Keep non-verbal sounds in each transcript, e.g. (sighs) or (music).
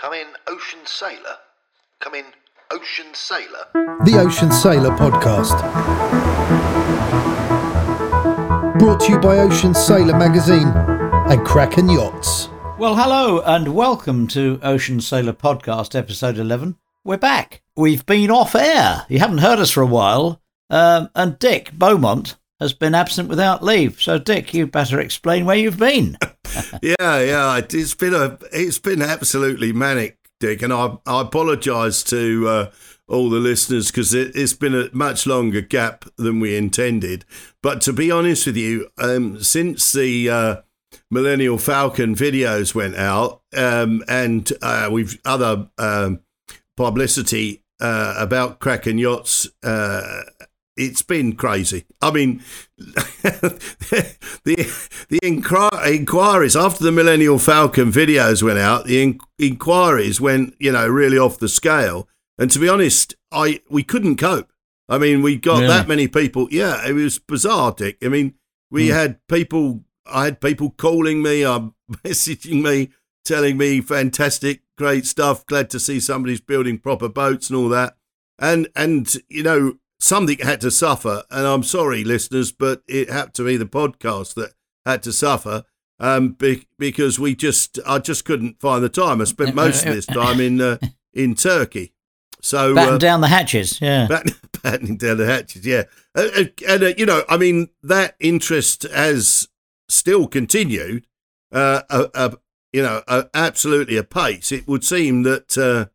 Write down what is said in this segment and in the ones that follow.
Come in, Ocean Sailor. Come in, Ocean Sailor. The Ocean Sailor Podcast. Brought to you by Ocean Sailor Magazine and Kraken Yachts. Well, hello and welcome to Ocean Sailor Podcast, episode 11. We're back. We've been off air. You haven't heard us for a while. Um, and Dick Beaumont has been absent without leave. So, Dick, you better explain where you've been. (laughs) yeah, yeah. It's been a, it's been absolutely manic, Dick, and I, I apologise to uh, all the listeners because it, has been a much longer gap than we intended. But to be honest with you, um, since the uh, Millennial Falcon videos went out, um, and uh, we've other um, publicity uh, about Kraken Yachts uh, it's been crazy. I mean, (laughs) the the inquiries after the Millennial Falcon videos went out, the in- inquiries went, you know, really off the scale. And to be honest, I we couldn't cope. I mean, we got really? that many people. Yeah, it was bizarre, Dick. I mean, we mm. had people. I had people calling me, um, (laughs) messaging me, telling me fantastic, great stuff. Glad to see somebody's building proper boats and all that. And and you know, something had to suffer. And I'm sorry, listeners, but it had to be the podcast that had to suffer um, be- because we just, I just couldn't find the time. I spent most of this (laughs) time in uh, in Turkey. So batten uh, down the hatches, yeah. (laughs) Batten, battening down the hatches, yeah. Uh, uh and uh, you know, I mean, that interest has still continued. Uh, you know, absolutely apace. It would seem that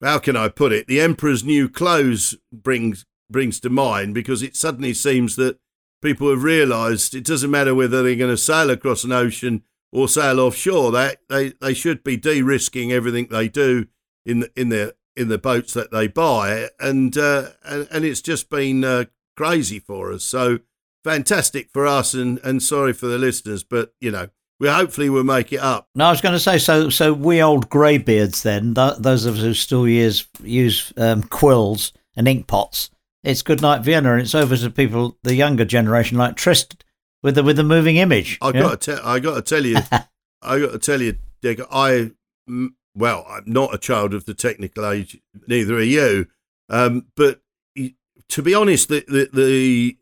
how can I put it? The emperor's new clothes brings brings to mind because it suddenly seems that people have realised it doesn't matter whether they're going to sail across an ocean or sail offshore. They they, they should be de-risking everything they do in the, in their in the boats that they buy, and uh, and, and it's just been uh, crazy for us. So fantastic for us, and and sorry for the listeners, but you know we hopefully will make it up. No, I was going to say so. So we old greybeards, then th- those of us who still use use um, quills and ink pots, it's Good Night Vienna, and it's over to people, the younger generation, like Trist with the with the moving image. I got to tell, I got to tell you, (laughs) I got to tell you, Dick. I well, I'm not a child of the technical age. Neither are you. Um, but to be honest, the the, the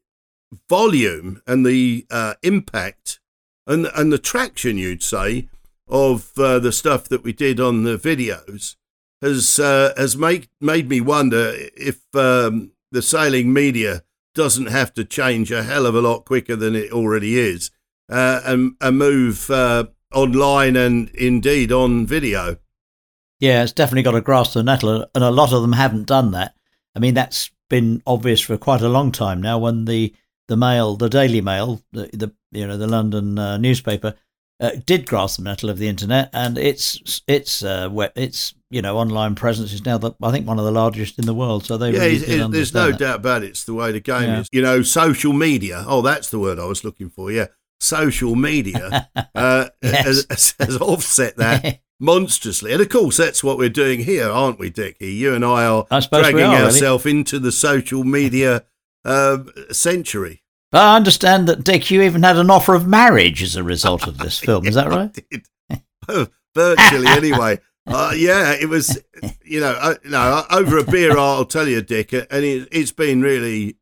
volume and the uh, impact and and the traction, you'd say, of uh, the stuff that we did on the videos has uh, has made made me wonder if um, the sailing media doesn't have to change a hell of a lot quicker than it already is uh, and, and move uh, online and indeed on video. Yeah, it's definitely got to grasp the nettle, and a lot of them haven't done that. I mean, that's been obvious for quite a long time now. When the the Mail, the Daily Mail, the, the you know the London uh, newspaper, uh, did grasp the nettle of the internet, and it's it's uh, it's you know online presence is now the, I think one of the largest in the world. So they yeah, really it, it, there's no doubt about it. It's the way the game yeah. is. You know, social media. Oh, that's the word I was looking for. Yeah, social media (laughs) uh, yes. has, has, offset that. (laughs) monstrously, and of course that's what we're doing here, aren't we, Dickie? You and I are I dragging ourselves really. into the social media uh, century. I understand that Dick, you even had an offer of marriage as a result of this (laughs) film. Is that right? Virtually, anyway. Uh, yeah, it was, you know, uh, no, over a beer, I'll tell you, Dick, and it, has been really,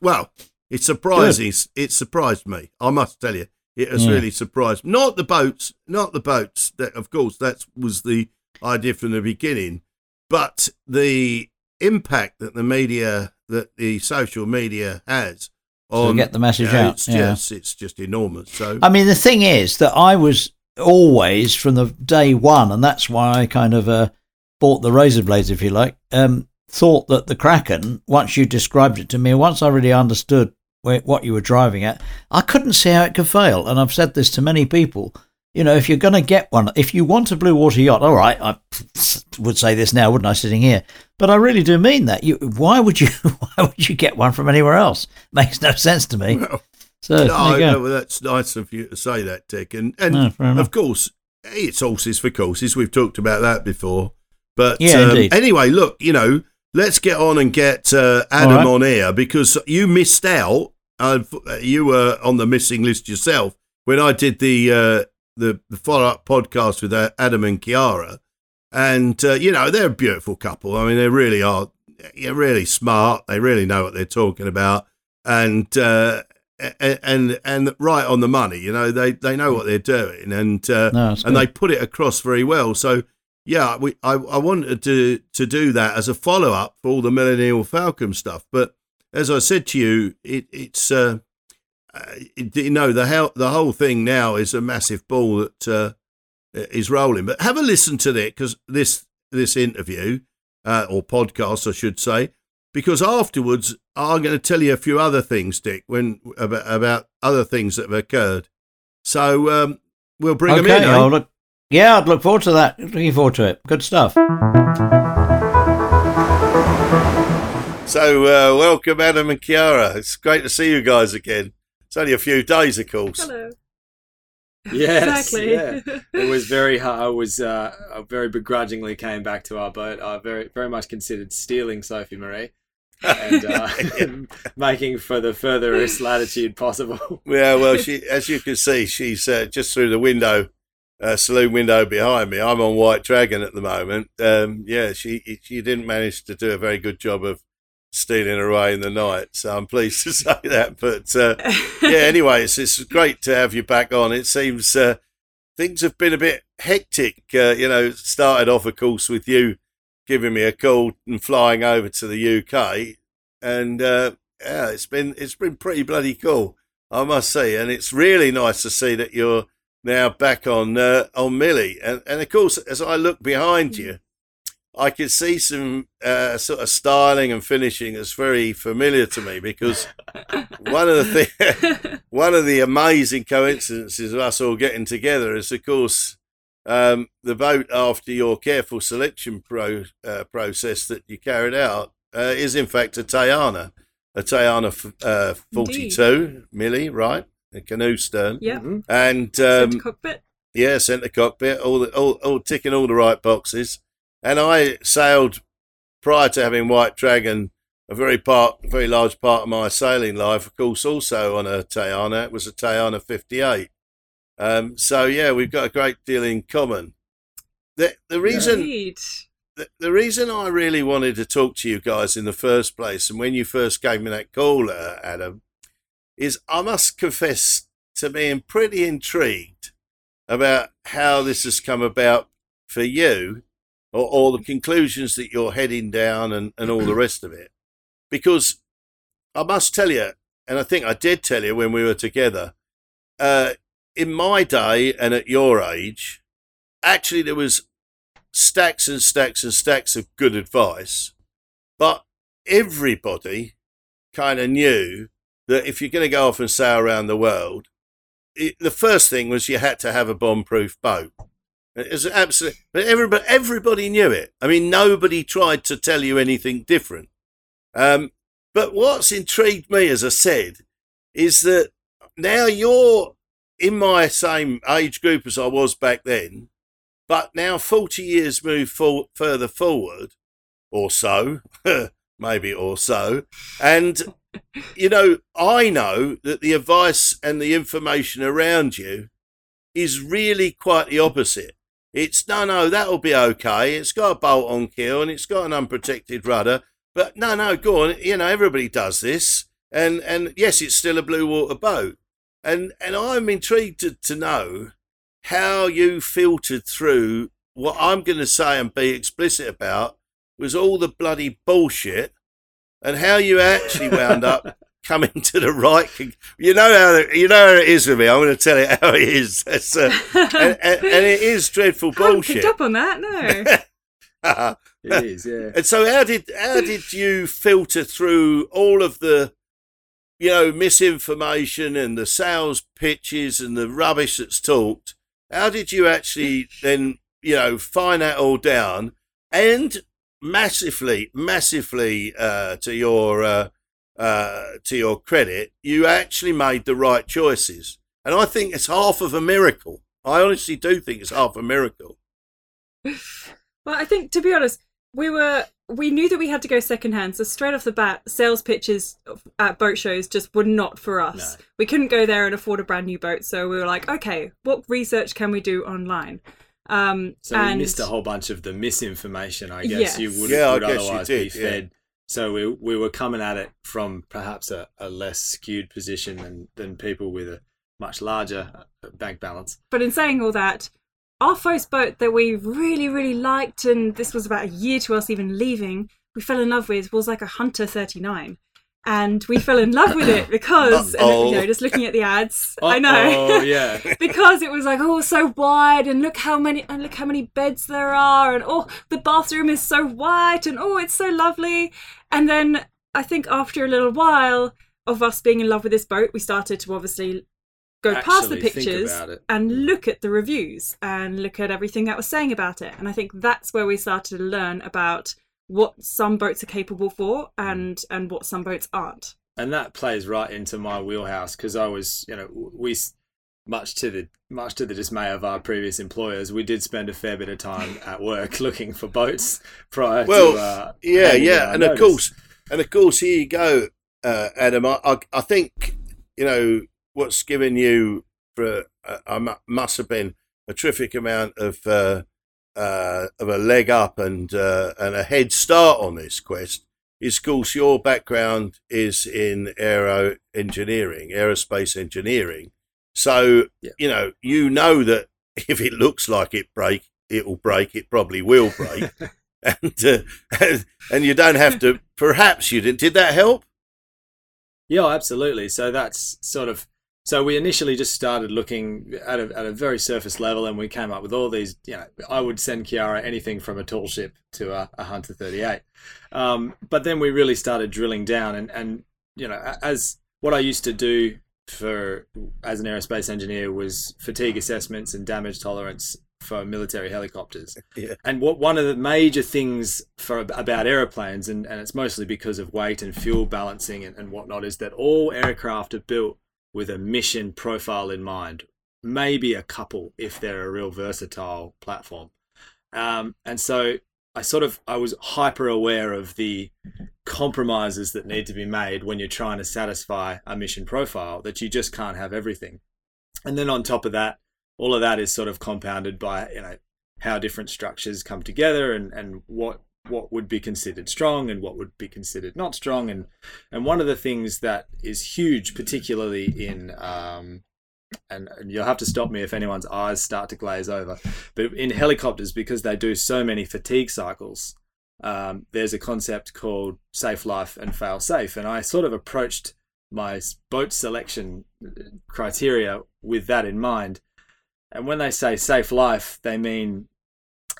well, it's surprising. It surprised me. I must tell you, it has yeah. really surprised. Me. Not the boats, not the boats. That, of course, that was the idea from the beginning, but the impact that the media, that the social media has on so get the message out. It's yeah. just, it's just enormous. So, I mean, the thing is that I was always from the day one, and that's why I kind of uh, bought the razor blades, if you like. Um, thought that the Kraken, once you described it to me, once I really understood where, what you were driving at, I couldn't see how it could fail. And I've said this to many people. You know, if you're going to get one, if you want a blue water yacht, all right, I would say this now, wouldn't I, sitting here? But I really do mean that. You, why would you? (laughs) Why would you get one from anywhere else? Makes no sense to me. Well, so no, no, well, that's nice of you to say that, Dick. And and no, of course, it's horses for courses. We've talked about that before. But yeah, um, anyway, look, you know, let's get on and get uh, Adam right. on air because you missed out. Uh, you were on the missing list yourself when I did the uh, the, the follow up podcast with uh, Adam and Khiara. and uh, you know they're a beautiful couple. I mean, they really are. They're really smart. They really know what they're talking about, and uh, and and, and right on the money. You know, they they know what they're doing, and uh, No, and good. they put it across very well. So yeah, we I, I wanted to to do that as a follow up for all the Millennial Falcon stuff, but as I said to you, it, it's uh, you know the hell the whole thing now is a massive ball that uh, is rolling. But have a listen to it because this this interview uh, or podcast, I should say, because afterwards I'm going to tell you a few other things, Dick, when about, about other things that have occurred. So um, we'll bring them in. eh? I'll look. Yeah, I'd look forward to that. Looking forward to it. Good stuff. So uh, welcome, Adam and Khiara. It's great to see you guys again. It's only a few days, of course. Hello. Yes, Exactly. yeah. (laughs) It was very hard. I was uh, I very begrudgingly came back to our boat. I very very much considered stealing Sophie Marie and uh, (laughs) (laughs) making for the furthest latitude possible. Yeah, well, she, as you can see, she's uh, just through the window, uh, saloon window behind me. I'm on White Dragon at the moment. Um, yeah, she she didn't manage to do a very good job of stealing away in the night, so I'm pleased to (laughs) say that. But uh, yeah, anyway, it's, it's great to have you back on. It seems uh, things have been a bit hectic. Uh, you know, started off, of course, with you giving me a call and flying over to the UK, and uh, yeah, it's been it's been pretty bloody cool, I must say, and it's really nice to see that you're now back on uh, on Millie, and and of course, as I look behind you. I could see some uh, sort of styling and finishing that's very familiar to me because one of the thi- (laughs) one of the amazing coincidences of us all getting together is, of course, um, the boat after your careful selection pro, uh, process that you carried out uh, is in fact a Tayana, a Tayana f- uh, 42 milli, right? A canoe stern. yeah, Mhm. And Centre um, cockpit. yeah, centre cockpit, all, the, all, all ticking all the right boxes. And I sailed prior to having White Dragon, a very part, very large part of my sailing life, of course, also on a Tayana. It was a Tayana 58. Um, so yeah, we've got a great deal in common. The the reason the, the reason I really wanted to talk to you guys in the first place, and when you first gave me that call, uh, Adam, is I must confess to being pretty intrigued about how this has come about for you, or, or the conclusions that you're heading down, and, and all the rest of it. Because I must tell you, and I think I did tell you when we were together, uh, in my day and at your age, actually there was stacks and stacks and stacks of good advice, but everybody kind of knew that if you're going to go off and sail around the world, it, the first thing was you had to have a bomb-proof boat. Absolutely, but everybody, everybody knew it. I mean, nobody tried to tell you anything different. Um, but what's intrigued me, as I said, is that now you're in my same age group as I was back then, but now 40 years move for, further forward, or so, (laughs) maybe or so. And, you know, I know that the advice and the information around you is really quite the opposite. It's no, no, that'll be okay. It's got a bolt on keel and it's got an unprotected rudder. But no, no, go on. You know, everybody does this. And, and yes, it's still a blue water boat. And, and I'm intrigued to, to know how you filtered through what I'm going to say and be explicit about was all the bloody bullshit and how you actually wound up coming (laughs) to the right. You know how you know how it is with me. I'm going to tell it how it is. It's, uh, (laughs) and, and, and it is dreadful Haven't bullshit. picked up on that. No. (laughs) It is, yeah. And so, how did how did you filter through all of the, you know, misinformation and the sales pitches and the rubbish that's talked? How did you actually then, you know, find that all down and massively, massively uh, to your uh, uh, to your credit, you actually made the right choices, and I think it's half of a miracle. I honestly do think it's half a miracle. Well, I think to be honest, we were we knew that we had to go secondhand. So straight off the bat, sales pitches at boat shows just were not for us. No. We couldn't go there and afford a brand new boat. So we were like, okay, what research can we do online? Um, So and we missed a whole bunch of the misinformation, I guess you would, Yeah, I would guess you otherwise did, be yeah. fed. So we we were coming at it from perhaps a, a less skewed position than, than people with a much larger uh, bank balance. But in saying all that, our first boat that we really, really liked, and this was about a year to us even leaving, we fell in love with was like a Hunter 39. And we fell in love with it (coughs) because, and, Uh-oh. you know, just looking at the ads, I know. Oh yeah. (laughs) because it was like oh so wide and look how many and look how many beds there are and oh the bathroom is so white and oh it's so lovely and then i think after a little while of us being in love with this boat we started to obviously go past the pictures and mm. look at the reviews and look at everything that was saying about it. And i think that's where we started to learn about what some boats are capable for mm. and and what some boats aren't. And that plays right into my wheelhouse because I was, you know, we much to the much to the dismay of our previous employers, we did spend a fair bit of time (laughs) at work looking for boats prior Well, to. Uh, Yeah, yeah, and of course, and of course, here you go, uh, Adam. I, I, I think you know what's given you for uh, I mu- must have been a terrific amount of uh, uh, of a leg up and uh, and a head start on this quest. Is, of course, your background is in aero engineering, aerospace engineering. So Yeah. you know, you know that (laughs) if it looks like it break, it will break. It probably will break (laughs) and, uh, and and you don't have to. (laughs) Perhaps you did. Did that help? Yeah, absolutely. So that's sort of so we initially just started looking at a, at a very surface level, and we came up with all these. You know, I would send Khiara anything from a tall ship to a, a Hunter 38, um, but then we really started drilling down, and and you know, as what I used to do for as an aerospace engineer was fatigue assessments and damage tolerance for military helicopters. (laughs) Yeah. And what one of the major things for about aeroplanes, and, and it's mostly because of weight and fuel balancing and, and whatnot, is that all aircraft are built with a mission profile in mind. Maybe a couple if they're a real versatile platform. Um, and so I sort of I was hyper aware of the compromises that need to be made when you're trying to satisfy a mission profile. That you just can't have everything. And then on top of that, all of that is sort of compounded by you know how different structures come together and and what what would be considered strong and what would be considered not strong and and one of the things that is huge particularly in um and, and you'll have to stop me if anyone's eyes start to glaze over but in helicopters because they do so many fatigue cycles um, there's a concept called safe life and fail safe and i sort of approached my boat selection criteria with that in mind and when they say safe life, they mean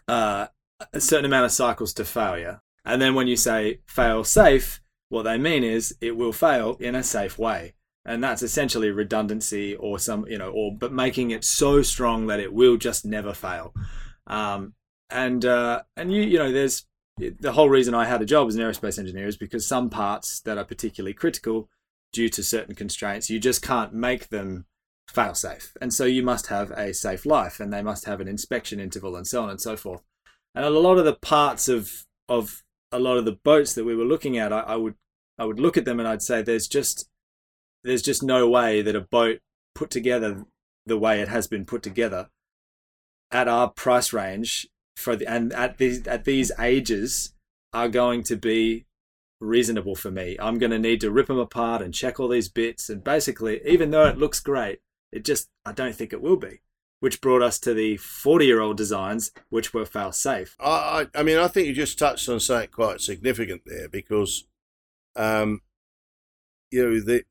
uh, a certain amount of cycles to failure. And then when you say fail safe, what they mean is it will fail in a safe way. And that's essentially redundancy or some, you know, or but making it so strong that it will just never fail. Um, and uh, and you you know there's the whole reason I had a job as an aerospace engineer is because some parts that are particularly critical due to certain constraints you just can't make them fail safe. And so you must have a safe life and they must have an inspection interval and so on and so forth. And a lot of the parts of of a lot of the boats that we were looking at, I, I would I would look at them and I'd say there's just there's just no way that a boat put together the way it has been put together at our price range for the and at these at these ages are going to be reasonable for me. I'm going to need to rip them apart and check all these bits and basically even though it looks great it just, I don't think it will be. Which brought us to the 40 year old designs, which were fail safe. I, I, mean, I think you just touched on something quite significant there because, um, you know, the,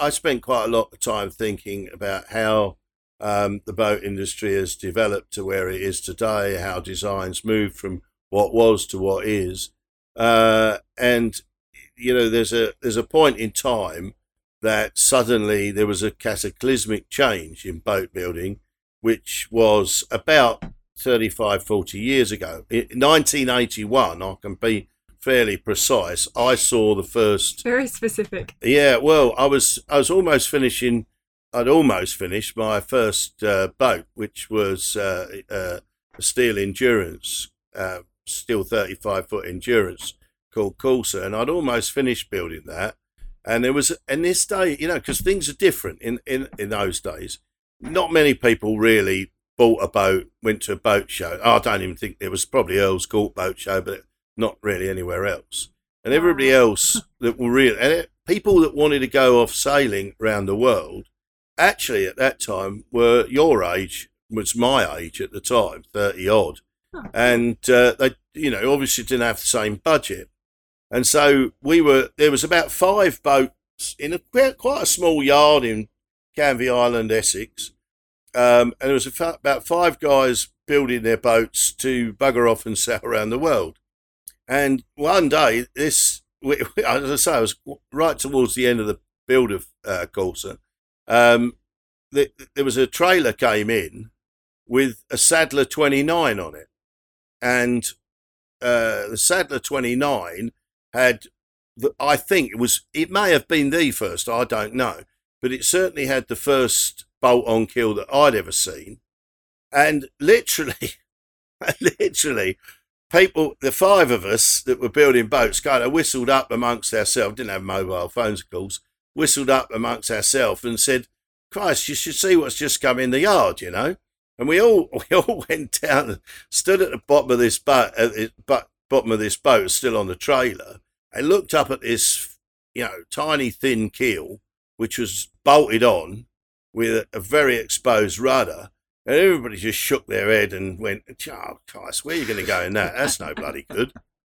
I spent quite a lot of time thinking about how um, the boat industry has developed to where it is today, how designs moved from what was to what is, uh, and you know, there's a there's a point in time that suddenly there was a cataclysmic change in boat building, which was about 35, 40 years ago. In 1981, I can be fairly precise, I saw the first. very specific Yeah, well, I was I was almost finishing. I'd almost finished my first uh, boat, which was uh, uh, a steel endurance, uh, steel 35 foot endurance called Corsa, and I'd almost finished building that. And there was, in this day, you know, because things are different in, in, in those days. Not many people really bought a boat, went to a boat show. I don't even think there was probably Earl's Court boat show, but not really anywhere else. And everybody else that were real, people that wanted to go off sailing around the world, actually at that time were your age, was my age at the time, thirty odd, and uh, they, you know, obviously didn't have the same budget, and so we were. There was about five boats in a quite quite a small yard in Canvey Island, Essex, um, and there was about five guys building their boats to bugger off and sail around the world. And one day, this, as I say, I was right towards the end of the build of uh, Corsa. Um, the, there was a trailer came in with a Sadler 29 on it, and uh, the Sadler 29 had, the, I think it was, it may have been the first, I don't know, but it certainly had the first bolt-on keel that I'd ever seen, and literally, (laughs) literally, people, the five of us that were building boats, kind of whistled up amongst ourselves. Didn't have mobile phones, of course. Whistled up amongst ourselves and said, "Christ, you should see what's just come in the yard," you know. And we all (laughs) we all went down and stood at the bottom of this boat, uh, at the bottom of this boat, still on the trailer, and looked up at this, you know, tiny thin keel, which was bolted on with a very exposed rudder. And everybody just shook their head and went, "Oh, Christ, where are you going to go in that? That's no bloody good."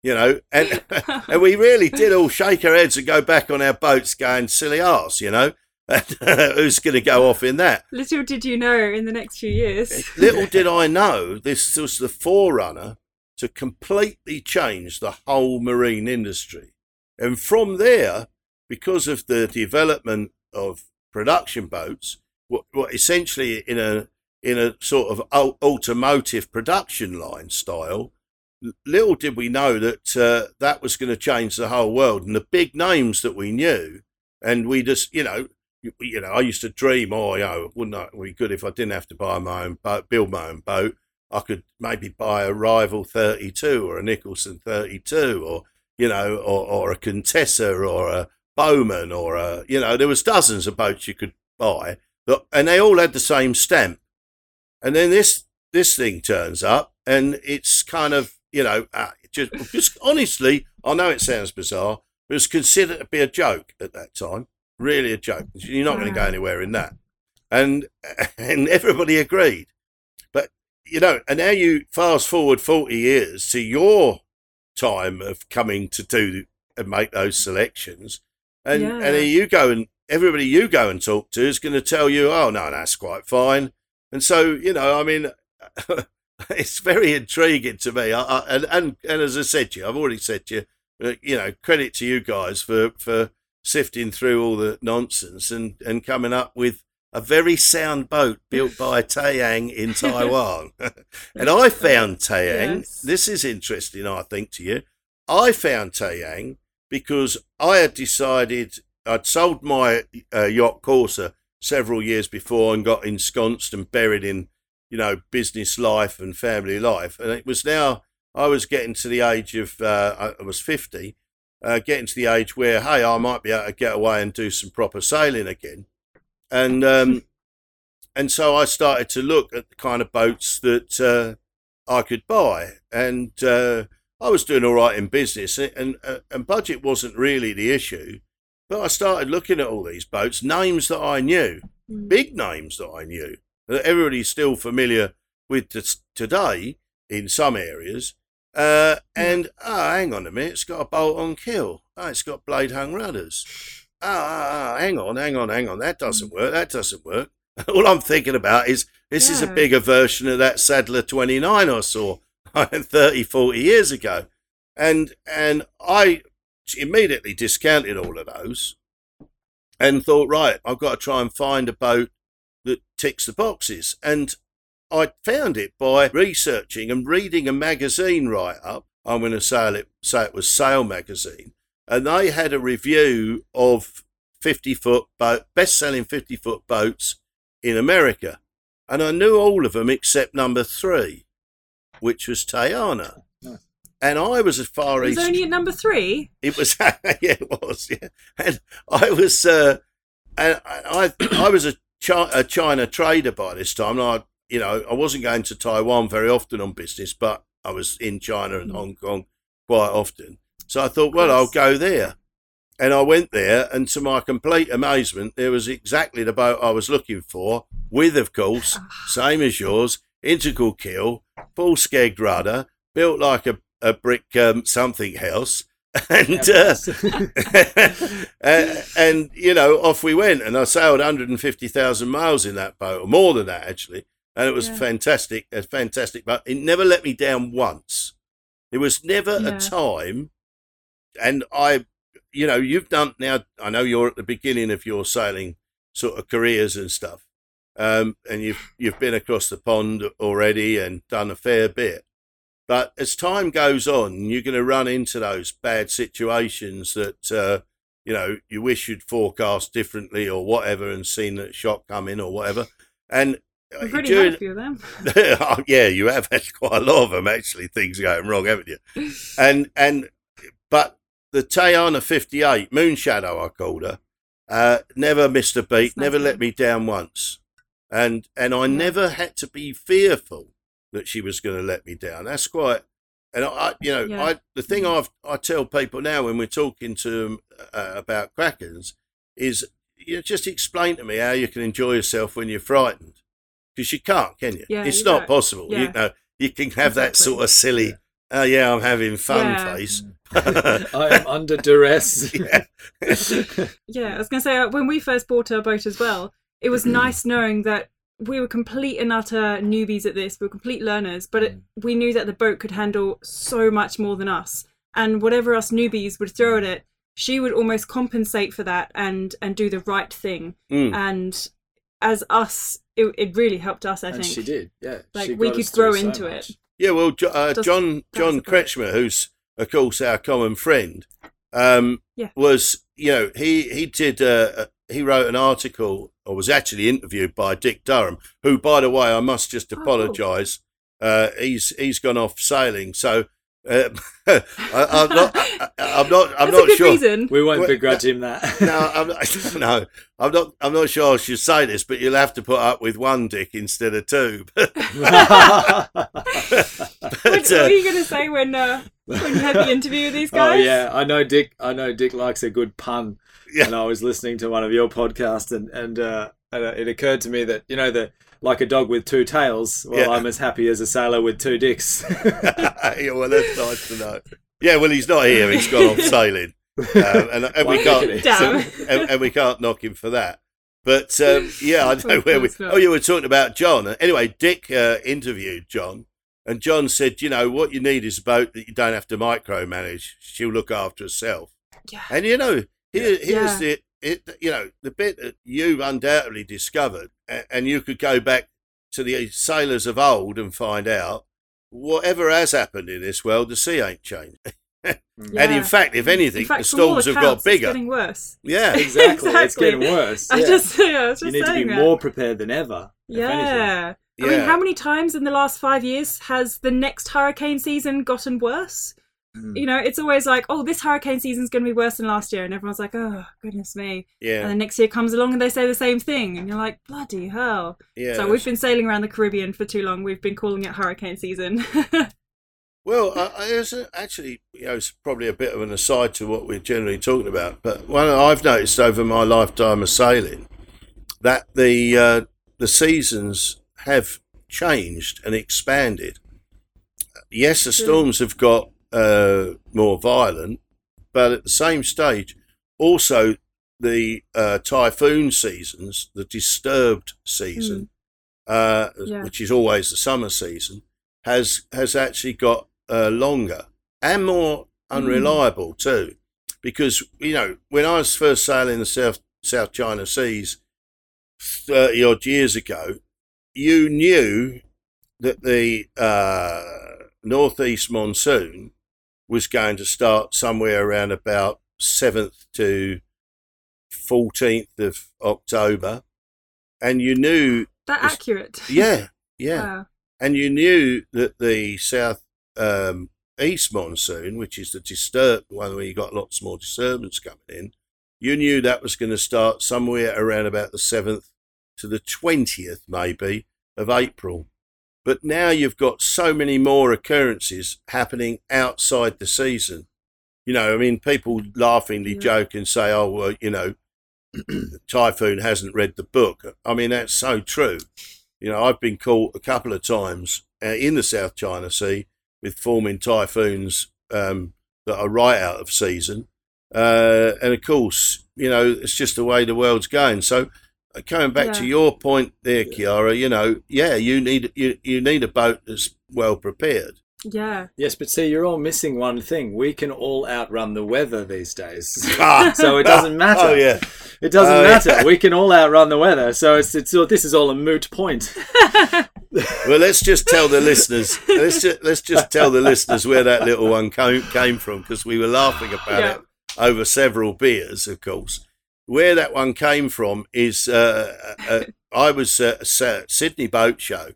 You know, and (laughs) and we really did all shake our heads and go back on our boats, going silly arse, you know. (laughs) Who's going to go off in that? Little did you know in the next few years. Eh, little (laughs) did I know this was the forerunner to completely change the whole marine industry. And from there, because of the development of production boats, what, what essentially in a in a sort of automotive production line style, little did we know that uh, that was going to change the whole world. And the big names that we knew, and we just, you know, you, know, I used to dream, oh, you know, wouldn't it be good if I didn't have to buy my own boat, build my own boat? I could maybe buy a Rival 32 or a Nicholson 32 or, you know, or, or a Contessa or a Bowman or a, you know, there was dozens of boats you could buy, and they all had the same stamp. And then this this thing turns up, and it's kind of, you know, uh, just, just honestly, I know it sounds bizarre, but it was considered to be a joke at that time really a joke. You're not going to go anywhere in that. And (laughs) and everybody agreed. But you know, and now you fast forward 40 years to your time of coming to do and make those selections. And Yeah. and you go and everybody you go and talk to is going to tell you, "Oh, no, that's quite fine." And so, you know, I mean, (laughs) it's very intriguing to me. I, I, and, and and as I said to you, I've already said to you, uh, you know, credit to you guys for for sifting through all the nonsense and and coming up with a very sound boat built (laughs) by Ta Yang in (laughs) Taiwan. and I found Ta Yang. Yes. This is interesting, I think, to you. I found Ta Yang because I had decided I'd sold my uh, yacht Corsa several years before and got ensconced and buried in, you know, business life and family life. And it was now I was getting to the age of uh, I was fifty, uh, getting to the age where hey, I might be able to get away and do some proper sailing again, and um, and so I started to look at the kind of boats that uh, I could buy, and uh, I was doing all right in business, and uh, and budget wasn't really the issue. But I started looking at all these boats, names that I knew, Mm. big names that I knew, that everybody's still familiar with t- today in some areas. Uh, hmm. and oh, hang on a minute, it's got a bolt-on keel. Oh, it's got blade-hung rudders. Oh, oh, oh, hang on, hang on, hang on. That doesn't hmm. work. That doesn't work. (laughs) All I'm thinking about is this is a bigger version of that Sadler 29 I saw (laughs) 30, 40 years ago. And and I immediately discounted all of those and thought, right, I've got to try and find a boat that ticks the boxes. And I found it by researching and reading a magazine write up. I'm going to say it, say it was Sail Magazine. And they had a review of 50 foot boat, best selling 50 foot boats in America. And I knew all of them except number three, which was Tayana. And I was as far It was east. only at number three. It was, (laughs) yeah, it was, yeah. And I was, uh, and I, I, I was a, Chi- a China trader by this time. And I, you know, I wasn't going to Taiwan very often on business, but I was in China and Hong Kong quite often. So I thought, well, I'll go there. And I went there, and to my complete amazement, there was exactly the boat I was looking for, with, of course, same as yours, integral keel, full skegged rudder, built like a, a brick um, something house. (laughs) And, uh, and, (laughs) and, you know, off we went. And I sailed 150,000 miles in that boat, or more than that, actually. And it was Yeah. fantastic, a fantastic boat. It never let me down once. There was never Yeah. a time, and I, you know, you've done now. I know you're at the beginning of your sailing sort of careers and stuff, um, and you've you've been across the pond already and done a fair bit. But as time goes on, you're going to run into those bad situations that uh, you know you wish you'd forecast differently or whatever, and seen that shot coming or whatever. And uh, We've already during- had a few of them. (laughs) (laughs) Oh, yeah, you have had quite a lot of them actually. Things going wrong, haven't you? And and but the Tayana fifty eight Moon Shadow, I called her, uh, never missed a beat, never let me down once, and and I never had to be fearful that she was going to let me down. That's quite. And I, you know, Yeah. I the thing I've I tell people now when we're talking to them uh, about krakens is you know, just explain to me how you can enjoy yourself when you're frightened because you can't, can you? Yeah, it's you not don't. possible. You know, you can have that sort of silly, oh yeah, I'm having fun Yeah. face. (laughs) I am under duress. (laughs) yeah. Yeah, I was going to say uh, when we first bought our boat as well, it was nice knowing that we were complete and utter newbies at this. We were complete learners, but it, we knew that the boat could handle so much more than us. And whatever us newbies would throw at it, she would almost compensate for that and and do the right thing. Mm. And as us, it, it really helped us. I and think. she did. Yeah, Like, we could grow so into much. it. Yeah, well, Jo- uh, John John. Kretschmer, who's of course our common friend, um, Yeah. was you know he he did uh, uh, he wrote an article or was actually interviewed by Dick Durham, who by the way I must just Oh, apologise. Uh, he's he's gone off sailing, so uh, (laughs) I, I'm not I, I'm not I'm That's not a good sure. reason. We won't begrudge him that. (laughs) No, I'm not, (laughs) no, I'm not. I'm not sure I should say this, but you'll have to put up with one dick instead of two. What, But, what uh, were you going to say when uh, when you had the interview with these oh guys? yeah, I know Dick. I know Dick likes a good pun. Yeah. And I was listening to one of your podcasts, and and, and uh, it occurred to me that you know that like a dog with two tails. Well, Yeah. I'm as happy as a sailor with two dicks. (laughs) yeah, well, that's nice to know. Yeah, well, he's not here. He's gone off (laughs) sailing, um, and, and we can't. dickety? Damn. and, and we can't knock him for that. But um, yeah, I (laughs) know where we. course not. Oh, you were talking about John. Anyway, Dick uh, interviewed John, and John said, "You know what you need is a boat that you don't have to micromanage. She'll look after herself." Yeah. And you know, here, here's Yeah. the it. You know, the bit that you've undoubtedly discovered, and, and you could go back to the sailors of old and find out whatever has happened in this world, the sea ain't changed. (laughs) And in fact, if anything, fact, the from all storms have got accounts, it's bigger. getting worse. Yeah. (laughs) exactly. It's getting worse. I just, (laughs) yeah, I was you just need to be that. more prepared than ever. Yeah. I Yeah. mean, how many times in the last five years has the next hurricane season gotten worse? Mm. You know, it's always like, oh, this hurricane season's going to be worse than last year. And everyone's like, oh, goodness me. Yeah. And then next year comes along and they say the same thing. And you're like, bloody hell. Yeah. so we've been sailing around the Caribbean for too long. We've been calling it hurricane season. (laughs) Well, I, I, it's actually, you know, it's probably a bit of an aside to what we're generally talking about. But one I've noticed over my lifetime of sailing that the uh, the seasons have changed and expanded. Yes, the storms have got uh, more violent, but at the same stage, also the uh, typhoon seasons, the disturbed season, uh, Yeah. which is always the summer season, has has actually got uh, longer and more unreliable too. Because you know, when I was first sailing the South South China Seas thirty odd years ago, you knew that the uh, northeast monsoon was going to start somewhere around about seventh to fourteenth of October, and you knew, that accurate. (laughs) yeah, yeah, Wow. and you knew that the south um, east monsoon, which is the disturbed one where you got lots more disturbance coming in, you knew that was going to start somewhere around about the seventh to the twentieth, maybe of April. But now you've got so many more occurrences happening outside the season. You know, I mean, people laughingly Yeah. joke and say, oh, well, you know, (clears throat) Typhoon hasn't read the book. I mean, that's so true. You know, I've been caught a couple of times uh, in the South China Sea with forming typhoons um, that are right out of season. Uh, and of course, you know, it's just the way the world's going. So, Uh, coming back to your point there, Khiara, you know, yeah, you need you, you need a boat that's well prepared. Yeah. Yes, but see, you're all missing one thing. We can all outrun the weather these days. (laughs) So it doesn't oh, matter. Oh yeah, It doesn't Oh, yeah. matter. We can all outrun the weather. So it's it's all, this is all a moot point. (laughs) Well, let's just tell the listeners. Let's just let's just tell the listeners where that little one came came from because we were laughing about Yeah. it over several beers, of course. Where that one came from is uh, uh, (laughs) I was at a Sydney Boat Show,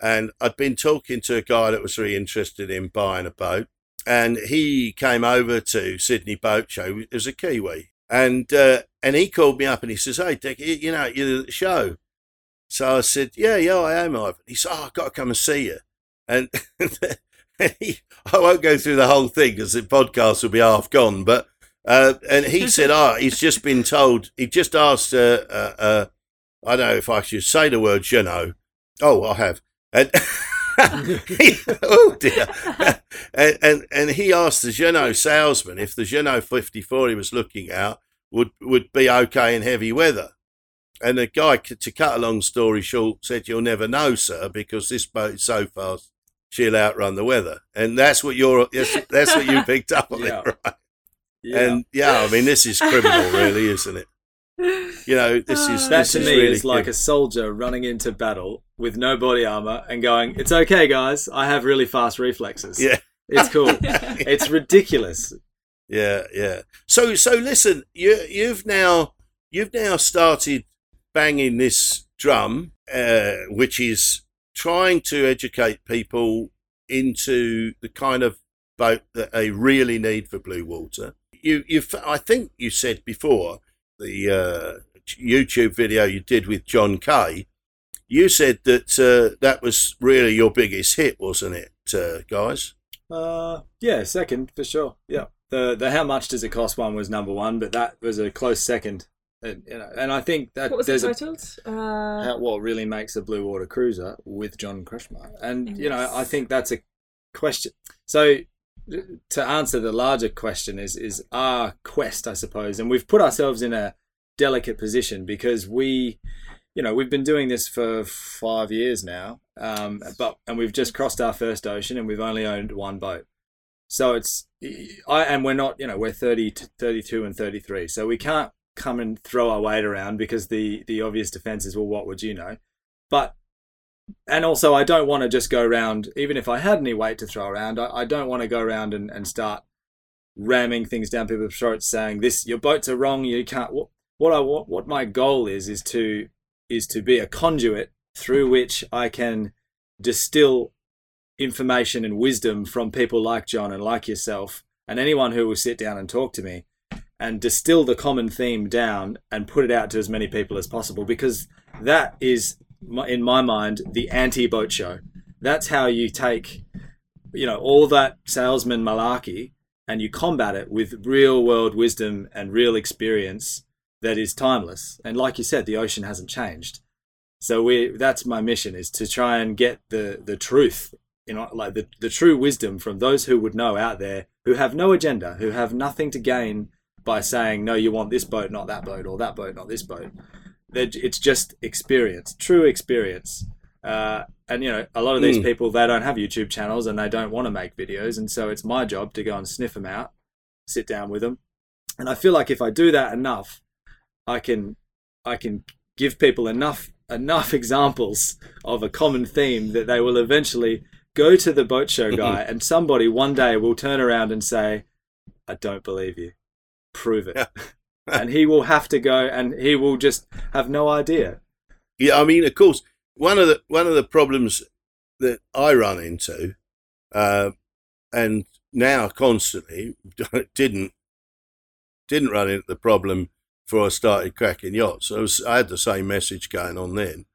and I'd been talking to a guy that was really interested in buying a boat, and he came over to Sydney Boat Show as a Kiwi, and uh, and he called me up and he says, "Hey, Dick, you, you know you're at the show." So I said, "Yeah, yeah, I am, Ivan." He said, "Oh, I've got to come and see you." And (laughs) I won't go through the whole thing because the podcast will be half gone. But uh, and he (laughs) said, "Oh, he's just been told. He just asked. Uh, uh, uh, I don't know if I should say the word, you know. Oh, I have." And (laughs) he- oh dear. and, and and he asked the Jeanneau salesman if the Jeanneau 54 he was looking at would would be okay in heavy weather. And the guy, to cut a long story short, said, "You'll never know, sir, because this boat is so fast, she'll outrun the weather." And that's what you're. That's, that's what you picked up on Yeah. it, (laughs) right? Yeah. And yeah, I mean, this is criminal, really, isn't it? You know, this is that this to is me really is like a soldier running into battle with no body armor and going, "It's okay, guys. I have really fast reflexes. Yeah. it's cool. (laughs) (laughs) it's ridiculous. Yeah, yeah. So, so listen, you you've now you've now started banging this drum, uh, which is trying to educate people into the kind of boat that they really need for blue water. You, you, I think you said before the uh, YouTube video you did with John Kay. You said that uh, that was really your biggest hit, wasn't it, uh, guys? Uh, yeah, second for sure. Yeah, the the how much does it cost one was number one, but that was a close second. And, you know, and I think that What was there's it a titled? Uh, how, what really makes a blue water cruiser with John Kretschmer. And you know, I think that's a question. So to answer the larger question is is our quest, I suppose, and we've put ourselves in a delicate position because we, you know, we've been doing this for five years now, um, but and we've just crossed our first ocean and we've only owned one boat. So it's I and we're not, you know, we're 30, 32 and 33. So we can't come and throw our weight around because the the obvious defense is well what would you know but and also i don't want to just go around even if i had any weight to throw around i, I don't want to go around and, and start ramming things down people's throats saying this your boats are wrong you can't what, what i what, what my goal is is to is to be a conduit through which i can distill information and wisdom from people like john and like yourself and anyone who will sit down and talk to me and distill the common theme down and put it out to as many people as possible because that is in my mind the anti-boat show. That's how you take you know all that salesman malarkey and you combat it with real world wisdom and real experience that is timeless. And like you said the ocean hasn't changed. So we that's my mission is to try and get the the truth you know like the, the true wisdom from those who would know out there who have no agenda who have nothing to gain by saying no you want this boat not that boat or that boat not this boat it's just experience true experience. Uh, and you know a lot of these Mm. people they don't have youtube channels and they don't want to make videos and so it's my job to go and sniff them out sit down with them and i feel like if i do that enough i can i can give people enough enough (laughs) examples of a common theme that they will eventually go to the boat show guy and somebody one day will turn around and say i don't believe you. Prove it (laughs) and he will have to go and he will just have no idea Yeah, I mean, of course, one of the one of the problems that I run into, uh, and now constantly (laughs) didn't didn't run into the problem before I started Kraken Yachts. I was I had the same message going on then,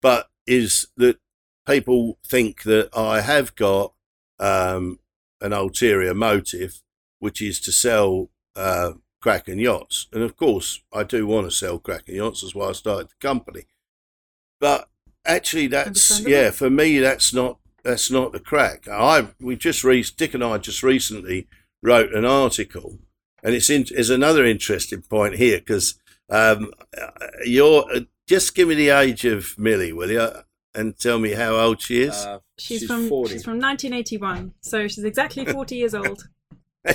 but is that people think that I have got um, an ulterior motive, which is to sell uh, Kraken yachts. And of course, I do want to sell Kraken yachts. That's why I started the company. But actually, that's yeah. For me, that's not that's not the crack. I we just re- Dick and I just recently wrote an article, and it's in, is another interesting point here because um, you're uh, just give me the age of Millie, will you, and tell me how old she is. Uh, She's, from 40. she's from 1981, so she's exactly 40 years old. (laughs)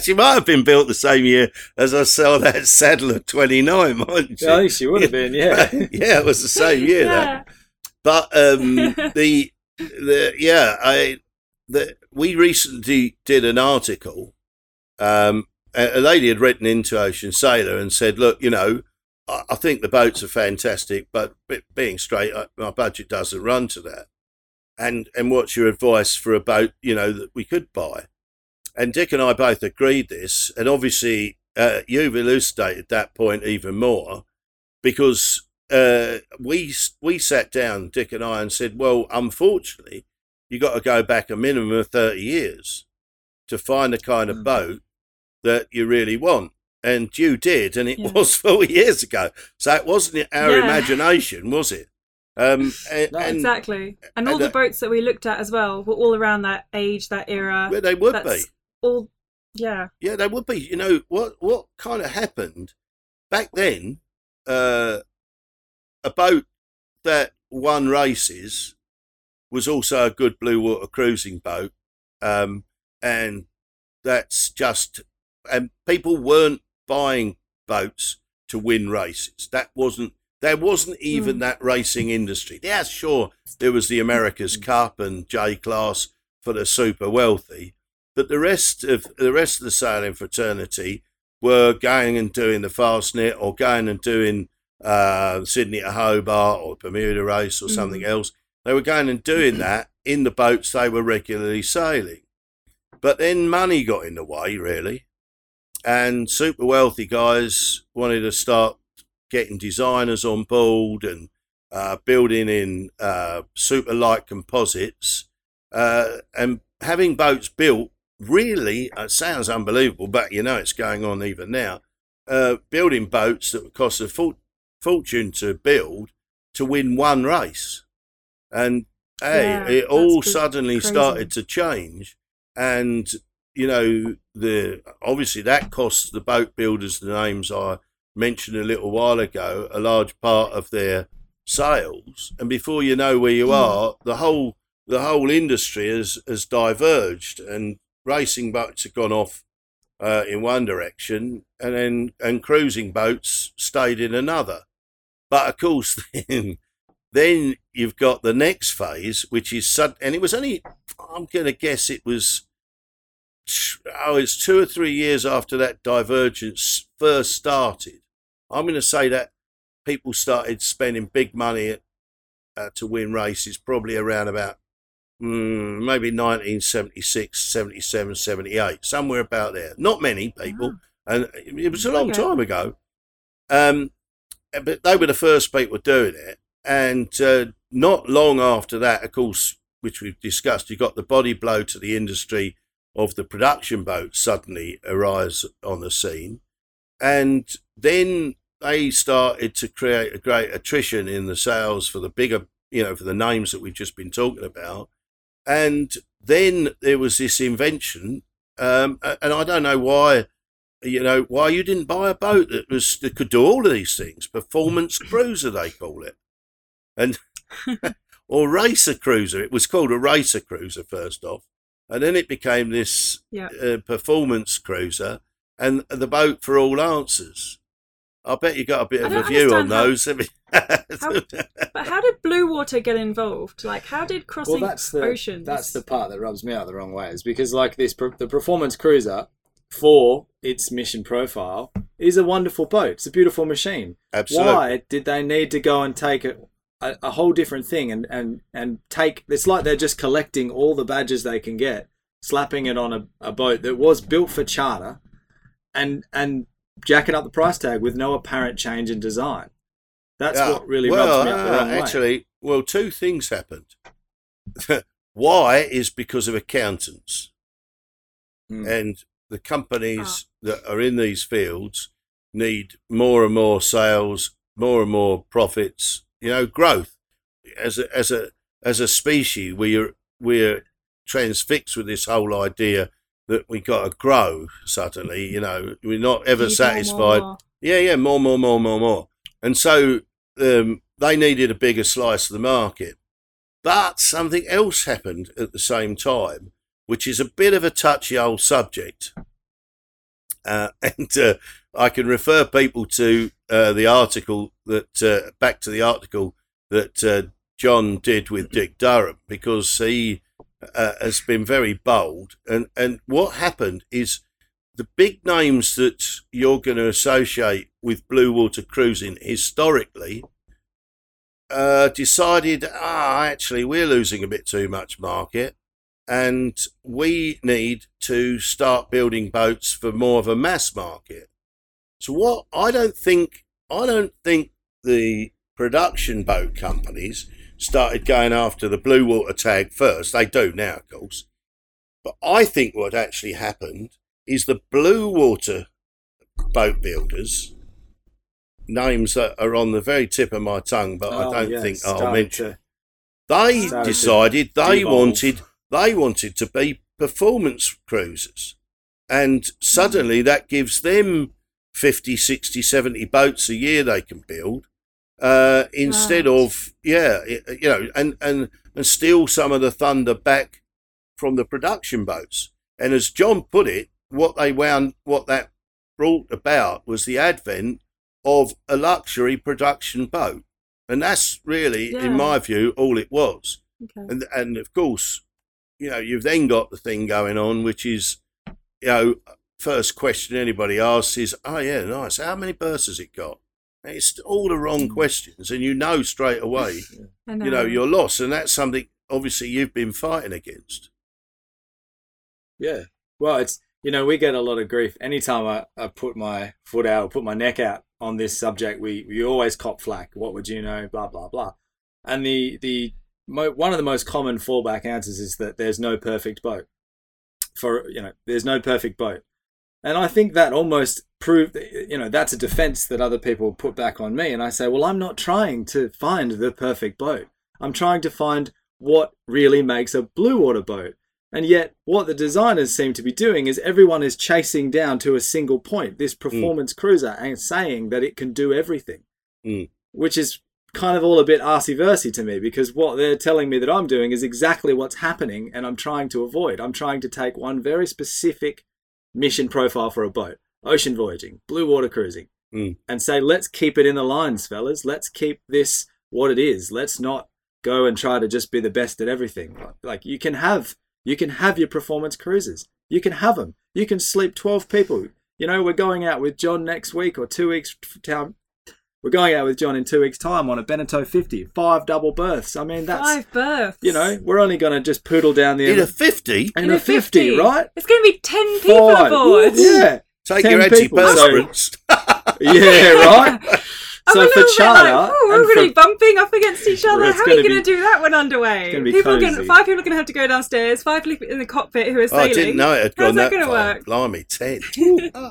She might have been built the same year as I saw that Sadler 29, mightn't she? Yeah, I think she would have been, yeah. (laughs) yeah, it was the same year. That. But um, (laughs) the the yeah, I the we recently did an article. Um, a, a lady had written into Ocean Sailor and said, "Look, you know, I, I think the boats are fantastic, but be- being straight, I, my budget doesn't run to that. And and what's your advice for a boat, you know, that we could buy?" And Dick and I both agreed this, and obviously uh, you've elucidated that point even more because uh, we we sat down, Dick and I, and said, "Well, unfortunately, you got to go back a minimum of thirty years to find the kind of Mm. boat that you really want." And you did, and it Yeah. was (laughs) forty years ago. So it wasn't our Yeah. imagination, was it? Um, and, No, exactly. And and all the boats that we looked at as well were all around that age, that era. well, they would be. All. Yeah. Yeah, they would be. You know what? What kind of happened back then? Uh, a boat that won races was also a good blue water cruising boat, um, and that's just. And people weren't buying boats to win races. That wasn't. There wasn't even Mm. that racing industry. Yeah, sure, there was the America's Cup and J Class for the super wealthy, but the rest of the rest of the sailing fraternity were going and doing the Fastnet or going and doing uh, Sydney to Hobart or Bermuda race or something else. They were going and doing (clears throat) that in the boats they were regularly sailing. But then money got in the way, really, and super wealthy guys wanted to start getting designers on board and uh, building in uh, super light composites uh, and having boats built really it sounds unbelievable but you know it's going on even now uh, building boats that would cost a fort- fortune to build to win one race and hey Yeah, it all suddenly crazy. started to change and you know the obviously that costs the boat builders the names i mentioned a little while ago a large part of their sales and before you know where you Mm. are the whole the whole industry has has diverged and racing boats had gone off uh, in one direction and then and cruising boats stayed in another. But of course (laughs) then then you've got the next phase which is sud- and it was only i'm going to guess it was oh it's two or three years after that divergence first started. I'm going to say that people started spending big money uh, to win races probably around about mm, maybe 1976 77 78 somewhere about there not many people and it was a long Okay. time ago um, but they were the first people doing it and uh, not long after that of course which we've discussed you got the body blow to the industry of the production boat suddenly arise on the scene and then they started to create a great attrition in the sales for the bigger, you know, for the names that we've just been talking about. And then there was this invention, um, and I don't know why, you know, why you didn't buy a boat that was that could do all of these things. Performance (laughs) cruiser, they call it, and (laughs) or racer cruiser. It was called a racer cruiser first off, and then it became this Yeah. uh, performance cruiser and the boat for all answers. I bet you got a bit of a view on understand those. (laughs) (laughs) But how did Blue Water get involved? Like, how did crossing well, that's the oceans? that's the part that rubs me out the wrong way. Is because like this, the performance cruiser for its mission profile is a wonderful boat. It's a beautiful machine. Absolutely. Why did they need to go and take a, a, a whole different thing and, and, and take? It's like they're just collecting all the badges they can get, slapping it on a, a boat that was built for charter, and and jacking up the price tag with no apparent change in design. That's Yeah. what really well, rubs me up the uh, wrong way. Actually, Well, two things happened. (laughs) Why is because of accountants Hmm. and the companies that are in these fields need more and more sales, more and more profits. You know, growth as a as a as a species. We're we're transfixed with this whole idea that we got to grow suddenly. You know, we're not ever Need more, satisfied. more. Yeah, yeah, more, more, more, more, more. And so um, they needed a bigger slice of the market. But something else happened at the same time, which is a bit of a touchy old subject. Uh, (laughs) and uh, I can refer people to uh, the article that, uh, back to the article that uh, John did with Dick Durham, because he uh, has been very bold. And, and what happened is the big names that you're going to associate with blue water cruising historically uh, decided, ah, actually, we're losing a bit too much market, and we need to start building boats for more of a mass market. So, what I don't think, I don't think the production boat companies started going after the blue water tag first. They do now, of course. But I think what actually happened is the blue water boat builders names that are on the very tip of my tongue, but Oh, I don't yeah, think I'll mention. They decided they devolve. wanted they wanted to be performance cruisers, and suddenly that gives them 50, 60, 70 boats a year they can build. Uh, instead Right. of yeah, you know, and, and and steal some of the thunder back from the production boats. And as John put it, what they wound, what that brought about was the advent of a luxury production boat, and that's really, Yeah. in my view, all it was. Okay. And and of course, you know, you've then got the thing going on, which is, you know, first question anybody asks is, oh yeah, nice. How many berths has it got? And It's all the wrong hmm. questions, and you know straight (laughs) away, know. you know, you're lost, and that's something obviously you've been fighting against. Yeah. Well, it's you know we get a lot of grief anytime I, I put my foot out or put my neck out on this subject. We we always cop flack. What would you know? Blah blah blah. And the the mo- one of the most common fallback answers is that there's no perfect boat. For you know, there's no perfect boat, and I think that almost proved you know that's a defense that other people put back on me. And I say, well, I'm not trying to find the perfect boat. I'm trying to find what really makes a blue water boat. And yet, what the designers seem to be doing is everyone is chasing down to a single point, this performance cruiser, and saying that it can do everything, Mm. which is kind of all a bit arsey versy to me because what they're telling me that I'm doing is exactly what's happening and I'm trying to avoid. I'm trying to take one very specific mission profile for a boat ocean voyaging, blue water cruising, Mm. and say, let's keep it in the lines, fellas. Let's keep this what it is. Let's not go and try to just be the best at everything. Like you can have you can have your performance cruises. You can have them. You can sleep 12 people. You know, we're going out with John next week or two weeks f- time. We're going out with John in two weeks' time on a Beneteau 50, five double berths. I mean, that's Five berths. you know, we're only going to just poodle down the In a 50, in a 50, right? It's going to be 10 people Five. aboard. Yeah, take 10 your people. So- (laughs) yeah, right. (laughs) I'm so a for little bit charter, like, oh, we're and going to be bumping up against each other. How are gonna you going to do that when underway? gonna be people are gonna, five people are going to have to go downstairs. Five people in the cockpit who are sailing. Oh, sailing. I didn't know it had How's gone that that, gonna far. work? Blimey, 10.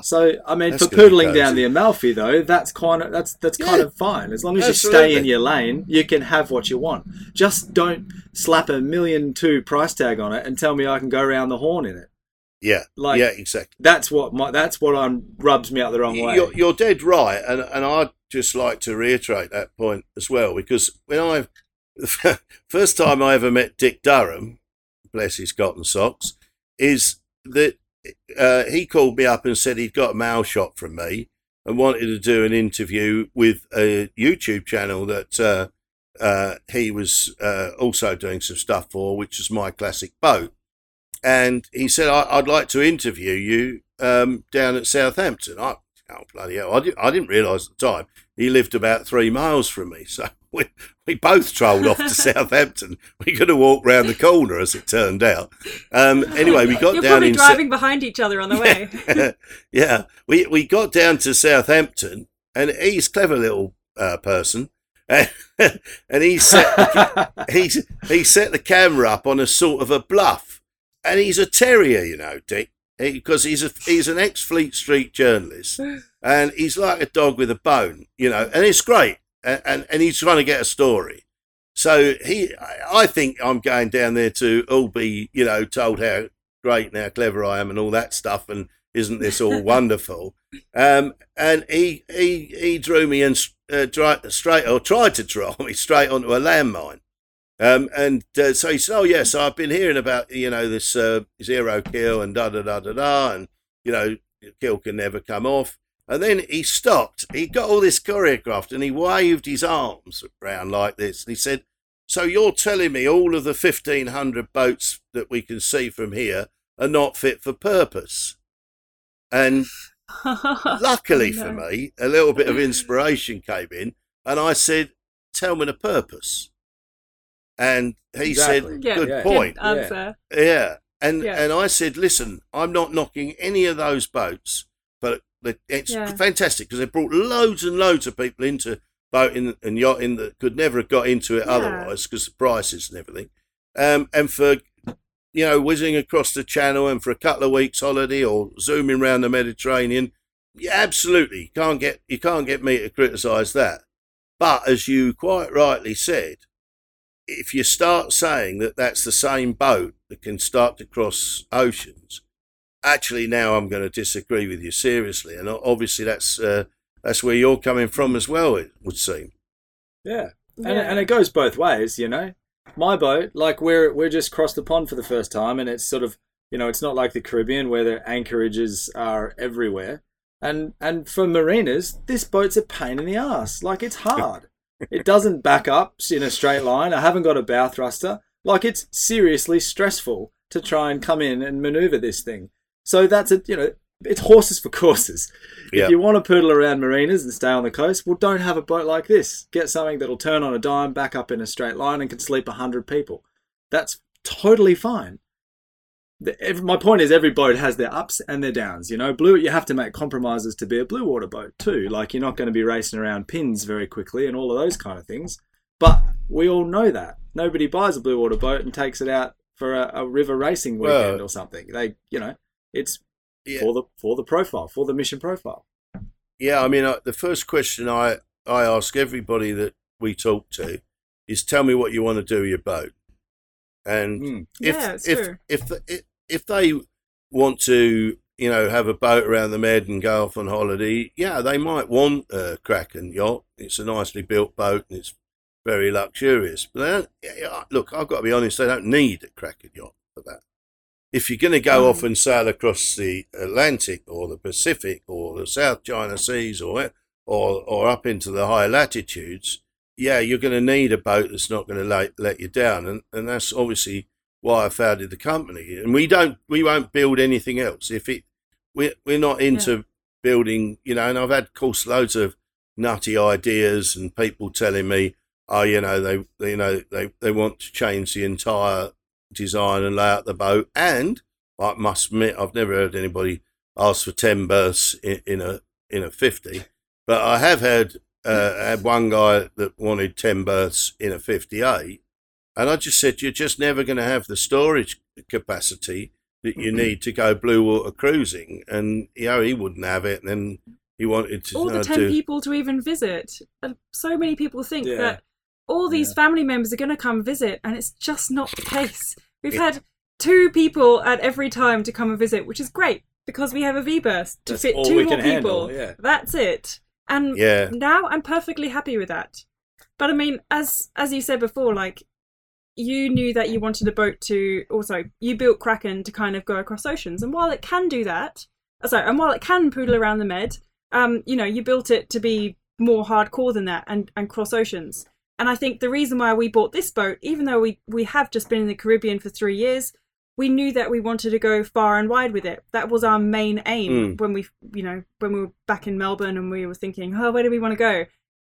(laughs) So I mean, That's for poodling down the Amalfi though, that's kind of that's that's kind of fine as long as you stay in your lane. You can have what you want. Just don't slap a million two price tag on it and tell me I can go around the horn in it. Yeah, Like- yeah, exactly. That's what my that's what I'm rubs me out the wrong way. You're, you're dead right, and and I'd just like to reiterate that point as well because when I the (laughs) first time I ever met Dick Durham, bless his cotton socks, is that uh, he called me up and said he'd got a mail shot from me and wanted to do an interview with a YouTube channel that uh, uh, he was uh, also doing some stuff for, which is my classic boat. And he said, I, I'd like to interview you um, down at Southampton. I, oh, bloody hell. I, did, I didn't realise at the time he lived about three miles from me. (laughs) So we, we both trolled off to (laughs) Southampton. We could have walked round the corner, as it turned out. Um, anyway, we got You're down probably in. Sa- driving behind each other on the way. (laughs) yeah, we we got down to Southampton, and he's a clever little uh, person, and, and he set he he set the camera up on a sort of a bluff, and he's a terrier, you know, Dick, because he's a he's an ex Fleet Street journalist, (sighs) and he's like a dog with a bone, you know, and it's great, and and, and he's trying to get a story. So he, I think I'm going down there to all be, you know, told how great and how clever I am and all that stuff, and isn't this all (laughs) wonderful? Um, and he he he drew me in uh, straight or tried to (laughs) draw me straight onto a landmine. Um, and uh, so he said, "Oh yes, I've been hearing about you know this uh, zero keel and da da da da da, and you know keel can never come off." And then he stopped. He got all this choreographed, and he waved his arms around like this. And he said, "So you're telling me all of the fifteen hundred boats that we can see from here are not fit for purpose?" And (laughs) luckily Oh, for me, a little bit of (laughs) inspiration came in, and I said, "Tell me the purpose." And he Exactly. said, Yeah, "Good yeah. point." Good answer. Yeah. And Yeah. and I said, listen, I'm not knocking any of those boats, but it's Yeah. fantastic because they brought loads and loads of people into boating and yachting that could never have got into it Yeah. otherwise because the prices and everything. Um, and for you know whizzing across the channel and for a couple of weeks holiday or zooming around the Mediterranean, yeah, absolutely, you can't get you can't get me to criticise that. But as you quite rightly said, if you start saying that that's the same boat that can start to cross oceans, actually now I'm going to disagree with you seriously, and obviously that's uh, that's where you're coming from as well. It would seem. yeah. And, Yeah. and it goes both ways, you know. My boat, like we're we're just crossed the pond for the first time, and it's sort of you know it's not like the Caribbean where the anchorages are everywhere. And and for marinas, this boat's a pain in the ass. Like it's hard. It doesn't back up in a straight line. I haven't got a bow thruster. Like it's seriously stressful to try and come in and maneuver this thing. So that's a you know it's horses for courses. Yeah. If you want to poodle around marinas and stay on the coast, well, don't have a boat like this. Get something that'll turn on a dime, back up in a straight line, and can sleep a hundred people. That's totally fine. The, ev my point is, every boat has their ups and their downs. You know, blue. You have to make compromises to be a blue water boat too. Like you're not going to be racing around pins very quickly and all of those kind of things. But we all know that nobody buys a blue water boat and takes it out for a, a river racing weekend Well- or something. They, you know, it's Yeah. for the for the profile, for the mission profile. Yeah, I mean, uh, the first question I, I ask everybody that we talk to is tell me what you want to do with your boat. And Mm. if, Yeah, it's if, true. if, if, if they want to, you know, have a boat around the Med and go off on holiday, yeah, they might want a Kraken yacht. It's a nicely built boat and it's very luxurious. But they don't, yeah, look, I've got to be honest, they don't need a Kraken yacht for that. If you're going to go Mm. off and sail across the Atlantic or the Pacific or the South China Seas or or or up into the high latitudes, yeah, you're going to need a boat that's not going to let, let you down, and and that's obviously why I founded the company. And we don't, we won't build anything else. If it, we're we're not into building, you know. And I've had, of course, loads of nutty ideas and people telling me, oh, you know, they, they you know, they they want to change the entire design and layout of the boat. And I must admit, I've never heard anybody ask for ten berths in, in a in a fifty, but I have heard uh, had one guy that wanted ten berths in a fifty-eight, and I just said you're just never going to have the storage capacity that you need to go blue water cruising, and you know he wouldn't have it, and then he wanted to all the uh, 10 do. people to even visit. And so many people think Yeah. that all these Yeah. family members are going to come visit, and it's just not the case. We've had two people at every time to come and visit, which is great because we have a V burst to That's fit all two we more can people. handle, yeah. That's it. And Yeah. now I'm perfectly happy with that. But I mean, as as you said before, like you knew that you wanted a boat to also you built Kraken to kind of go across oceans, and while it can do that, uh, sorry, and while it can poodle around the Med, um, you know, you built it to be more hardcore than that and and cross oceans. And I think the reason why we bought this boat, even though we we have just been in the Caribbean for three years, we knew that we wanted to go far and wide with it. That was our main aim Mm. when we, you know, when we were back in Melbourne and we were thinking, oh, where do we want to go?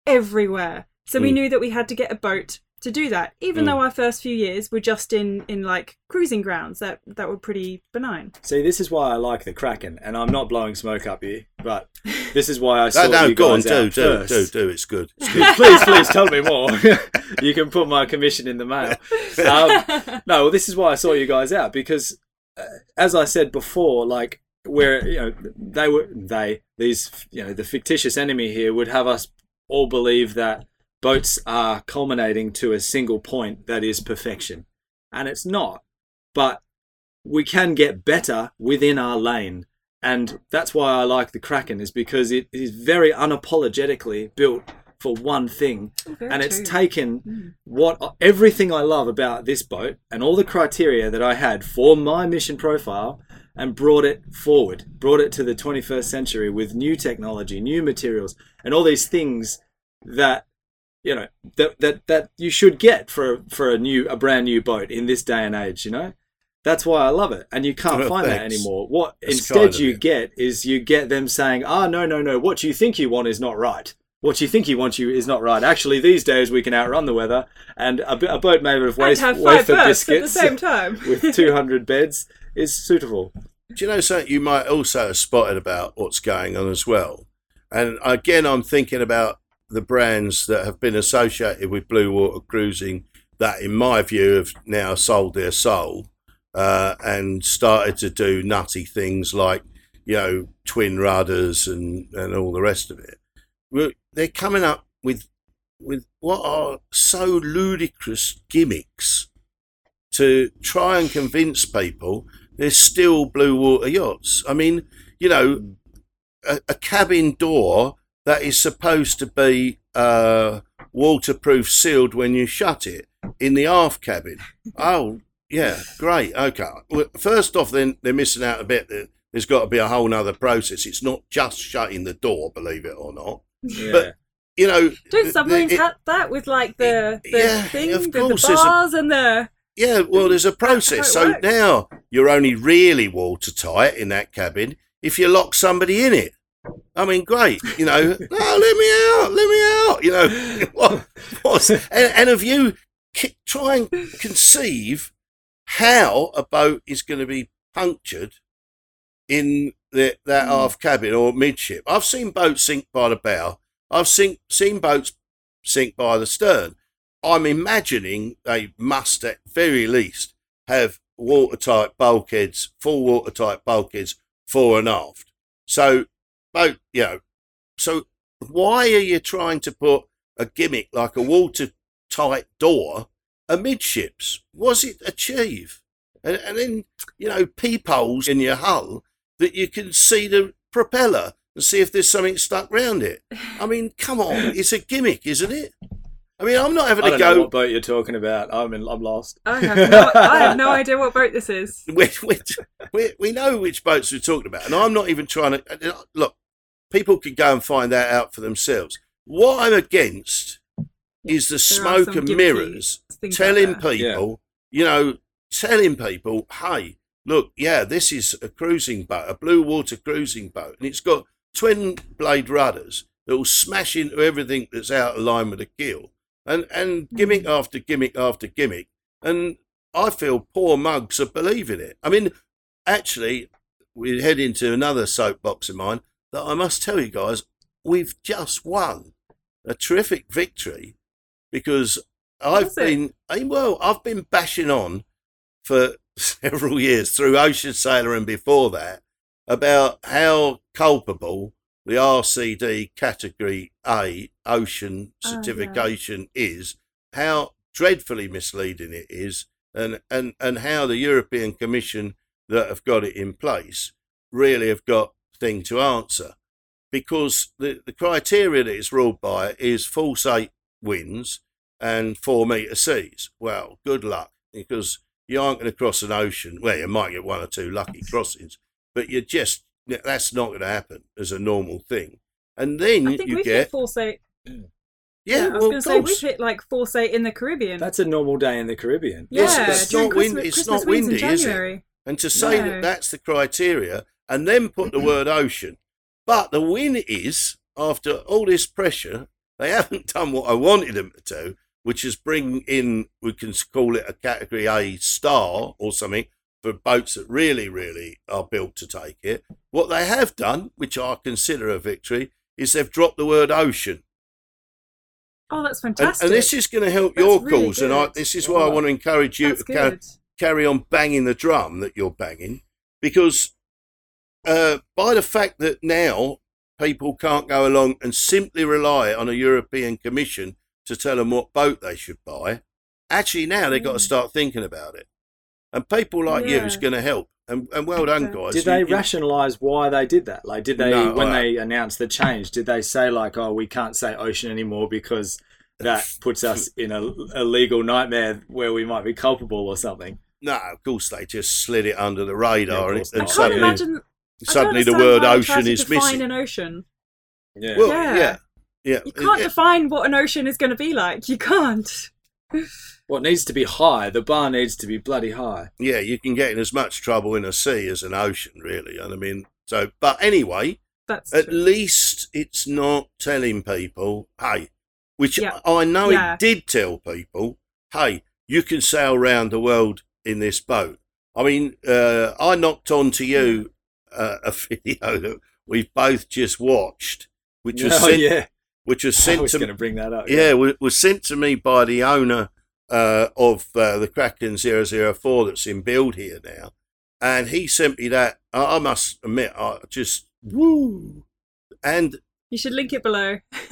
Everywhere. So we Mm. knew that we had to get a boat to do that. Even Mm. though our first few years were just in in like cruising grounds that that were pretty benign. See, this is why I like the Kraken, and I'm not blowing smoke up here, but this is why I (laughs) saw No, no, you go on, guys do, out do, first. do, do. It's good. It's (laughs) good. please, please tell me more. (laughs) you can put my commission in the mail. Um, no, well, this is why I saw you guys out because, uh, as I said before, like where you know they were they these you know the fictitious enemy here would have us all believe that boats are culminating to a single point that is perfection, and it's not. But we can get better within our lane. And that's why I like the Kraken, is because it is very unapologetically built for one thing oh, Very and it's true. taken hmm. what everything I love about this boat and all the criteria that I had for my mission profile and brought it forward, brought it to the 21st century with new technology, new materials, and all these things that you know that that that you should get for for a new a brand new boat in this day and age. You know, that's why I love it, and you can't Well, find that anymore. What That's instead you it. get is you get them saying, "Ah, no, no, no. What you think you want is not right." What you think you want you is not right. Actually, these days we can outrun the weather, and a boat made of and waste, have five wafer berths at the same time. (laughs) with 200 beds is suitable. Do you know something you might also have spotted about what's going on as well? And again, I'm thinking about the brands that have been associated with blue water cruising that, in my view, have now sold their soul uh, and started to do nutty things like, you know, twin rudders and, and all the rest of it. They're coming up with with what are so ludicrous gimmicks to try and convince people there's still blue water yachts. I mean, you know, a, a cabin door that is supposed to be uh, waterproof sealed when you shut it in the aft cabin. (laughs) Oh, yeah, great. Okay. Well, first off, then they're missing out a bit there's got to be a whole nother process. It's not just shutting the door, believe it or not. Yeah. But you know, Don't submarines it- have that with like the the Yeah, thing, of the, the course, there's a- bars and the Yeah, well, there's a process. So works. now you're only really watertight in that cabin if you lock somebody in it. I mean, great. You know, oh, let me out, let me out. You know, (laughs) what, what's, and, and have you try and conceive how a boat is going to be punctured in the, that hmm. aft cabin or midship? I've seen boats sink by the bow. I've seen seen boats sink by the stern. I'm imagining they must at very least have watertight bulkheads, full watertight bulkheads fore and aft. So, boat, you know, so why are you trying to put a gimmick like a watertight door amidships? What's it achieve? And, and then, you know, peepholes in your hull that you can see the propeller and see if there's something stuck round it. I mean, come on, (laughs) it's a gimmick, isn't it? I mean, I'm not having I to don't know go. what boat you're talking about. I'm in, I'm lost. I have no, I have no (laughs) idea what boat this is. we, we, we, we know which boats we're talking about, and I'm not even trying to uh, look. People can go and find that out for themselves. What I'm against is the There smoke and mirrors telling out there. people, you know, telling people, hey, look, yeah, this is a cruising boat, a blue water cruising boat, and it's got twin blade rudders that will smash into everything that's out of line with the keel, and and gimmick after gimmick after gimmick, and I feel poor mugs are believing it. I mean, actually, we head into another soapbox of mine that I must tell you guys, we've just won a terrific victory because I've been eh, well, I've been bashing on for (laughs) several years through Ocean Sailor and before that about how culpable the RCD Category A ocean Oh, yeah. certification is, how dreadfully misleading it is, and, and, and how the European Commission that have got it in place really have got thing to answer. Because the, the criteria that it's ruled by is force eight winds and four metre seas. Well, good luck, because you aren't going to cross an ocean. Well, you might get one or two lucky crossings, but you're just that's not going to happen as a normal thing. And then I think you we've get hit force eight. yeah, I was well, going to say we've hit like force eight in the Caribbean. That's a normal day in the Caribbean. yeah, Yes, it's not wind- it's Christmas not windy, is it? And to say No. that that's the criteria and then put the mm-hmm. word ocean. But the win is, after all this pressure, they (laughs) haven't done what I wanted them to do, which is bring in, we can call it a category A star or something for boats that really, really are built to take it. What they have done, which I consider a victory, is they've dropped the word ocean. Oh, that's fantastic. and this is going to help That's your really cause. And I, this is oh, why I want to encourage you to ca- carry on banging the drum that you're banging because uh, by the fact that now people can't go along and simply rely on a European Commission to tell them what boat they should buy, actually now they've got to Mm. start thinking about it. And people like you is going to help. And, and well done, guys. Did they you- rationalize why they did that? Like, did they, No, when I- they announced the change, did they say, like, oh, we can't say ocean anymore because that (laughs) puts us in a, a legal nightmare where we might be culpable or something? No, of course they just slid it under the radar, of and, and. I can't suddenly, imagine. I suddenly the word why ocean is missing. an ocean. Yeah. Well, Yeah. yeah, yeah. You can't It- define what an ocean is going to be like. You can't. What needs to be high? The bar needs to be bloody high. yeah, you can get in as much trouble in a sea as an ocean, really. And I mean, so, but anyway, That's at true. least it's not telling people, hey, which Yeah. I know Yeah. it did tell people, hey, you can sail around the world in this boat. I mean, uh, I knocked on to you uh, a (laughs) video that we've both just watched, which was oh, sent, yeah. which was (laughs) sent. I was to going to bring that up. yeah, wa- was sent to me by the owner uh, of uh, the Kraken 004 that's in build here now. And he sent me that. I, I must admit, I just, woo. And You should link it below. (laughs)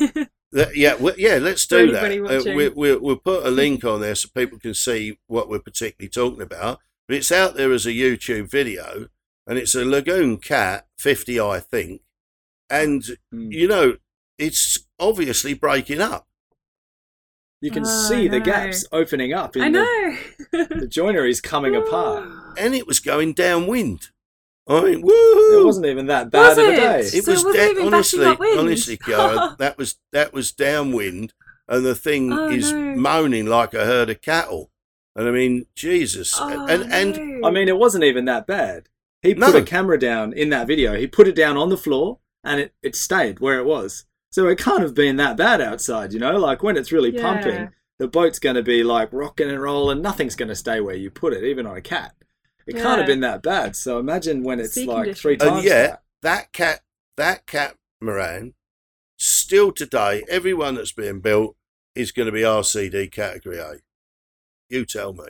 that, yeah, we, yeah, let's do that. anybody Uh, watching. we, we, we'll put a link on there so people can see what we're particularly talking about. But it's out there as a YouTube video, and it's a Lagoon Cat 50, I think. And, Mm. you know, it's obviously breaking up. You can Oh, see the gaps opening up. In I the, know. (laughs) the joinery's coming apart. (gasps) and it was going downwind. I mean, woohoo! It wasn't even that bad Was of a it? day. It So was it wasn't da- even backing honestly, up wind? honestly, Khiara, (laughs) that was that was downwind, and the thing Oh, is no. moaning like a herd of cattle. And I mean, Jesus, Oh, and and no. I mean, it wasn't even that bad. He put No. a camera down in that video. He put it down on the floor, and it, it stayed where it was. So it can't have been that bad outside, you know. Like when it's really Yeah. pumping, the boat's going to be like rocking and rolling. Nothing's going to stay where you put it, even on a cat. It can't have been that bad. So imagine when it's Sea like three conditions. times. and yet that. that cat, that cat Moran, still today, everyone that's being built is going to be RCD category A. You tell me.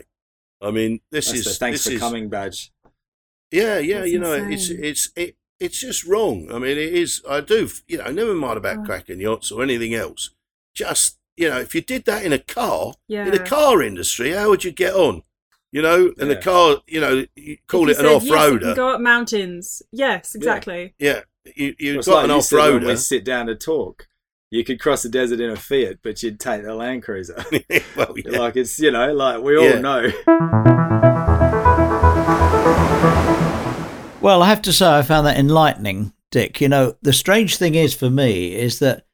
I mean, this That's is the thanks this for is, coming badge. Yeah, yeah, That's you know, it's insane. it's it, it's just wrong. I mean, it is. I do, you know, never mind about Oh. Kraken yachts or anything else. Just you know, if you did that in a car, yeah. in the car industry, how would you get on? You know, and the car, you know, you call If it you an said, Yes, you can off-roader. go up mountains. Yes, exactly. yeah, you you've It's got like an you said when we off-roader. sit down to talk. You could cross the desert in a Fiat, but you'd take the Land Cruiser. (laughs) well, (laughs) yeah. Like it's you know, like we all Yeah. know. Well, I have to say, I found that enlightening, Dick. You know, the strange thing is for me is that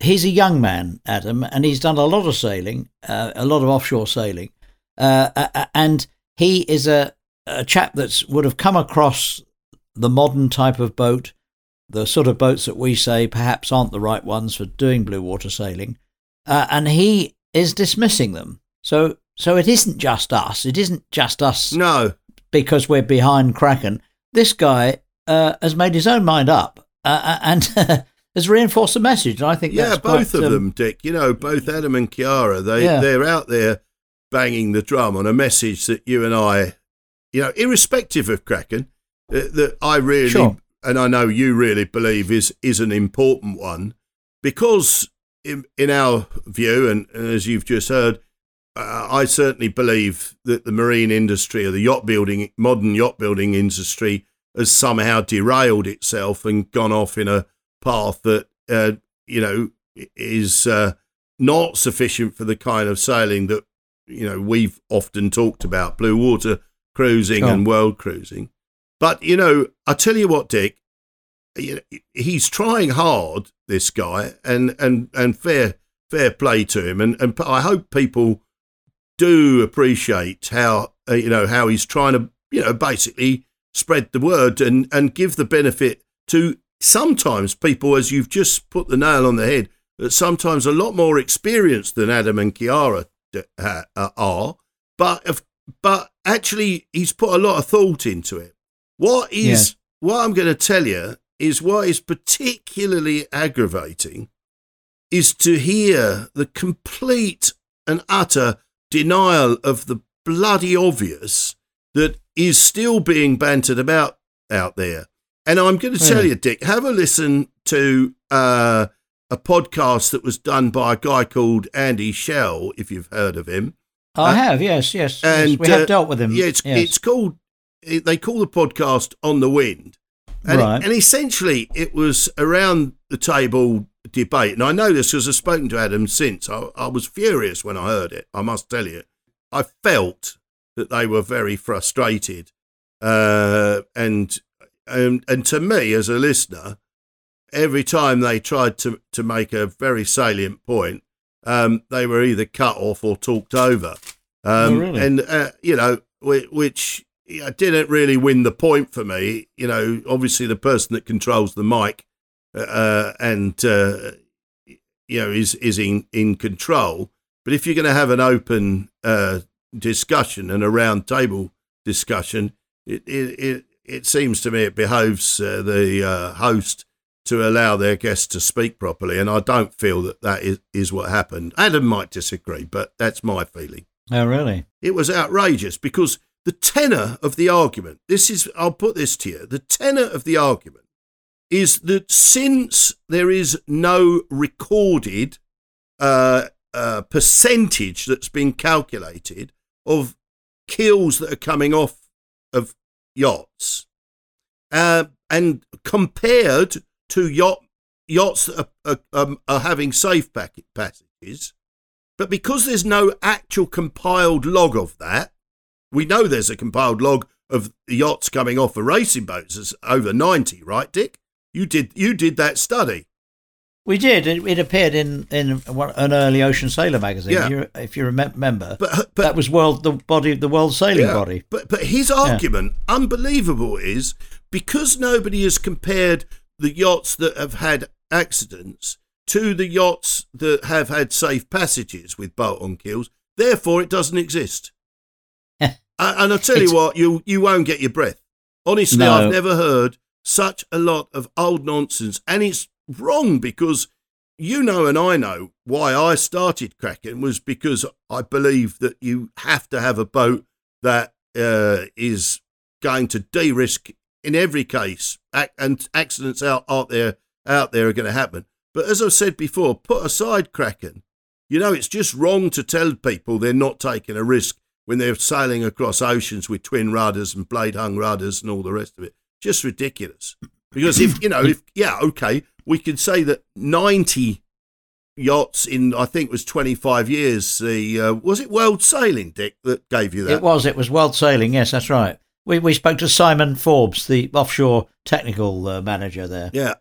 he's a young man, Adam, and he's done a lot of sailing, uh, a lot of offshore sailing, uh, a- a- and he is a, a chap that would have come across the modern type of boat, the sort of boats that we say perhaps aren't the right ones for doing blue water sailing, uh, and he is dismissing them. So, so it isn't just us. It isn't just us no, because we're behind Kraken. This guy uh, has made his own mind up uh, and (laughs) has reinforced the message. And I think yeah, that's both quite, of um, them, Dick. You know, both Adam and Khiara. They Yeah. they're out there banging the drum on a message that you and I, you know, irrespective of Kraken, uh, that I really Sure. and I know you really believe is is an important one because in, in our view, and, and as you've just heard, uh, I certainly believe that the marine industry or the yacht building, modern yacht building industry, has somehow derailed itself and gone off in a path that uh, you know is uh, not sufficient for the kind of sailing that you know we've often talked about, blue water cruising Sure. and world cruising. But you know, I tell you what, Dick, he's trying hard. This guy, and and and fair fair play to him, and and I hope people do appreciate how uh, you know how he's trying to you know basically spread the word and and give the benefit to sometimes people as you've just put the nail on the head that sometimes a lot more experienced than Adam and Khiara d- uh, are, but if, but actually he's put a lot of thought into it. What is Yes. what I'm going to tell you is what is particularly aggravating is to hear the complete and utter denial of the bloody obvious that is still being bantered about out there. And I'm going to tell Really? you, Dick, have a listen to uh, a podcast that was done by a guy called Andy Schell, if you've heard of him. I have, yes, yes. yes. And We have uh, dealt with him. Yeah, it's, yes. it's called. It, they call the podcast "On the Wind," and, Right. and essentially it was around the table debate. And I know this because I've spoken to Adam since. I, I was furious when I heard it. I must tell you, I felt that they were very frustrated, uh, and and and to me as a listener, every time they tried to to make a very salient point, um, they were either cut off or talked over. Um, Oh, really? And uh, you know, which, which yeah, didn't really win the point for me. You know, obviously the person that controls the mic uh, and uh, you know is is in in control. But if you're going to have an open uh, discussion and a round table discussion, it it it, it seems to me it behoves uh, the uh, host to allow their guests to speak properly, and I don't feel that that is, is what happened. Adam might disagree, but that's my feeling. oh, really? It was outrageous because the tenor of the argument, this is, I'll put this to you, the tenor of the argument is that since there is no recorded uh, uh, percentage that's been calculated of keels that are coming off of yachts, uh, and compared to yacht yachts that are, are, um, are having safe packet passages, but because there's no actual compiled log of that, we know there's a compiled log of yachts coming off of racing boats as over 90, right, Dick? You did you did that study. We did. It, it appeared in in one- an early Ocean Sailor magazine. Yeah. You, if you remem- remember, But uh, but that was world the body the world sailing Yeah, body. But but his argument, unbelievable, is because nobody has compared the yachts that have had accidents to the yachts that have had safe passages with bolt-on keels. Therefore, it doesn't exist. (laughs) and, and I'll tell you It's- what, you you won't get your breath. Honestly, No. I've never heard such a lot of old nonsense, and it's wrong because you know and I know why I started Kraken was because I believe that you have to have a boat that uh, is going to de-risk in every case, and accidents out out there out there are going to happen. But as I've said before, put aside Kraken. You know, it's just wrong to tell people they're not taking a risk when they're sailing across oceans with twin rudders and blade hung rudders and all the rest of it. Just ridiculous. Because if you know, if yeah, okay, we could say that ninety yachts in I think it was twenty five years. The uh, was it World Sailing, Dick, that gave you that? It was. It was world sailing. Yes, that's right. We we spoke to Simon Forbes, the offshore technical uh, manager there, Yeah,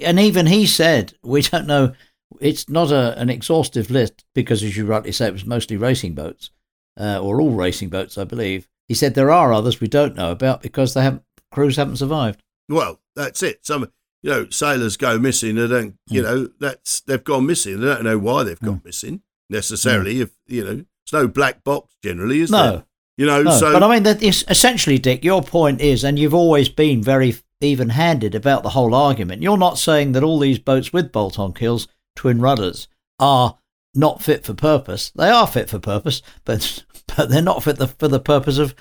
and even he said (laughs) we don't know. It's not a, an exhaustive list because, as you rightly say, it was mostly racing boats, uh, or all racing boats, I believe. He said there are others we don't know about because they haven't crews haven't survived. well, that's it. Some you know sailors go missing. They don't. You Mm. know that's they've gone missing. They don't know why they've gone missing necessarily. If you know, it's no black box generally, is Mm. No. there? You know, No, so but I mean, that is essentially, Dick. Your point is, and you've always been very even-handed about the whole argument. You're not saying that all these boats with bolt-on keels, twin rudders, are not fit for purpose. They are fit for purpose, but (laughs) but they're not fit the, for the purpose of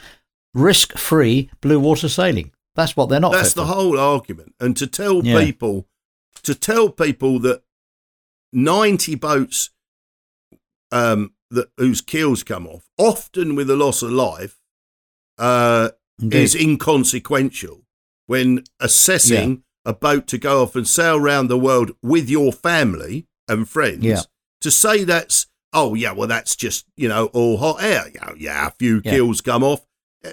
risk-free blue water sailing. That's what they're not. that's the for. whole argument. And to tell Yeah. people, to tell people that ninety boats, um, that whose keels come off, often with a loss of life, uh, is inconsequential when assessing a boat to go off and sail around the world with your family and friends. Yeah. To say that's oh yeah, well that's just you know all hot air. Yeah, yeah, a few Yeah. keels come off.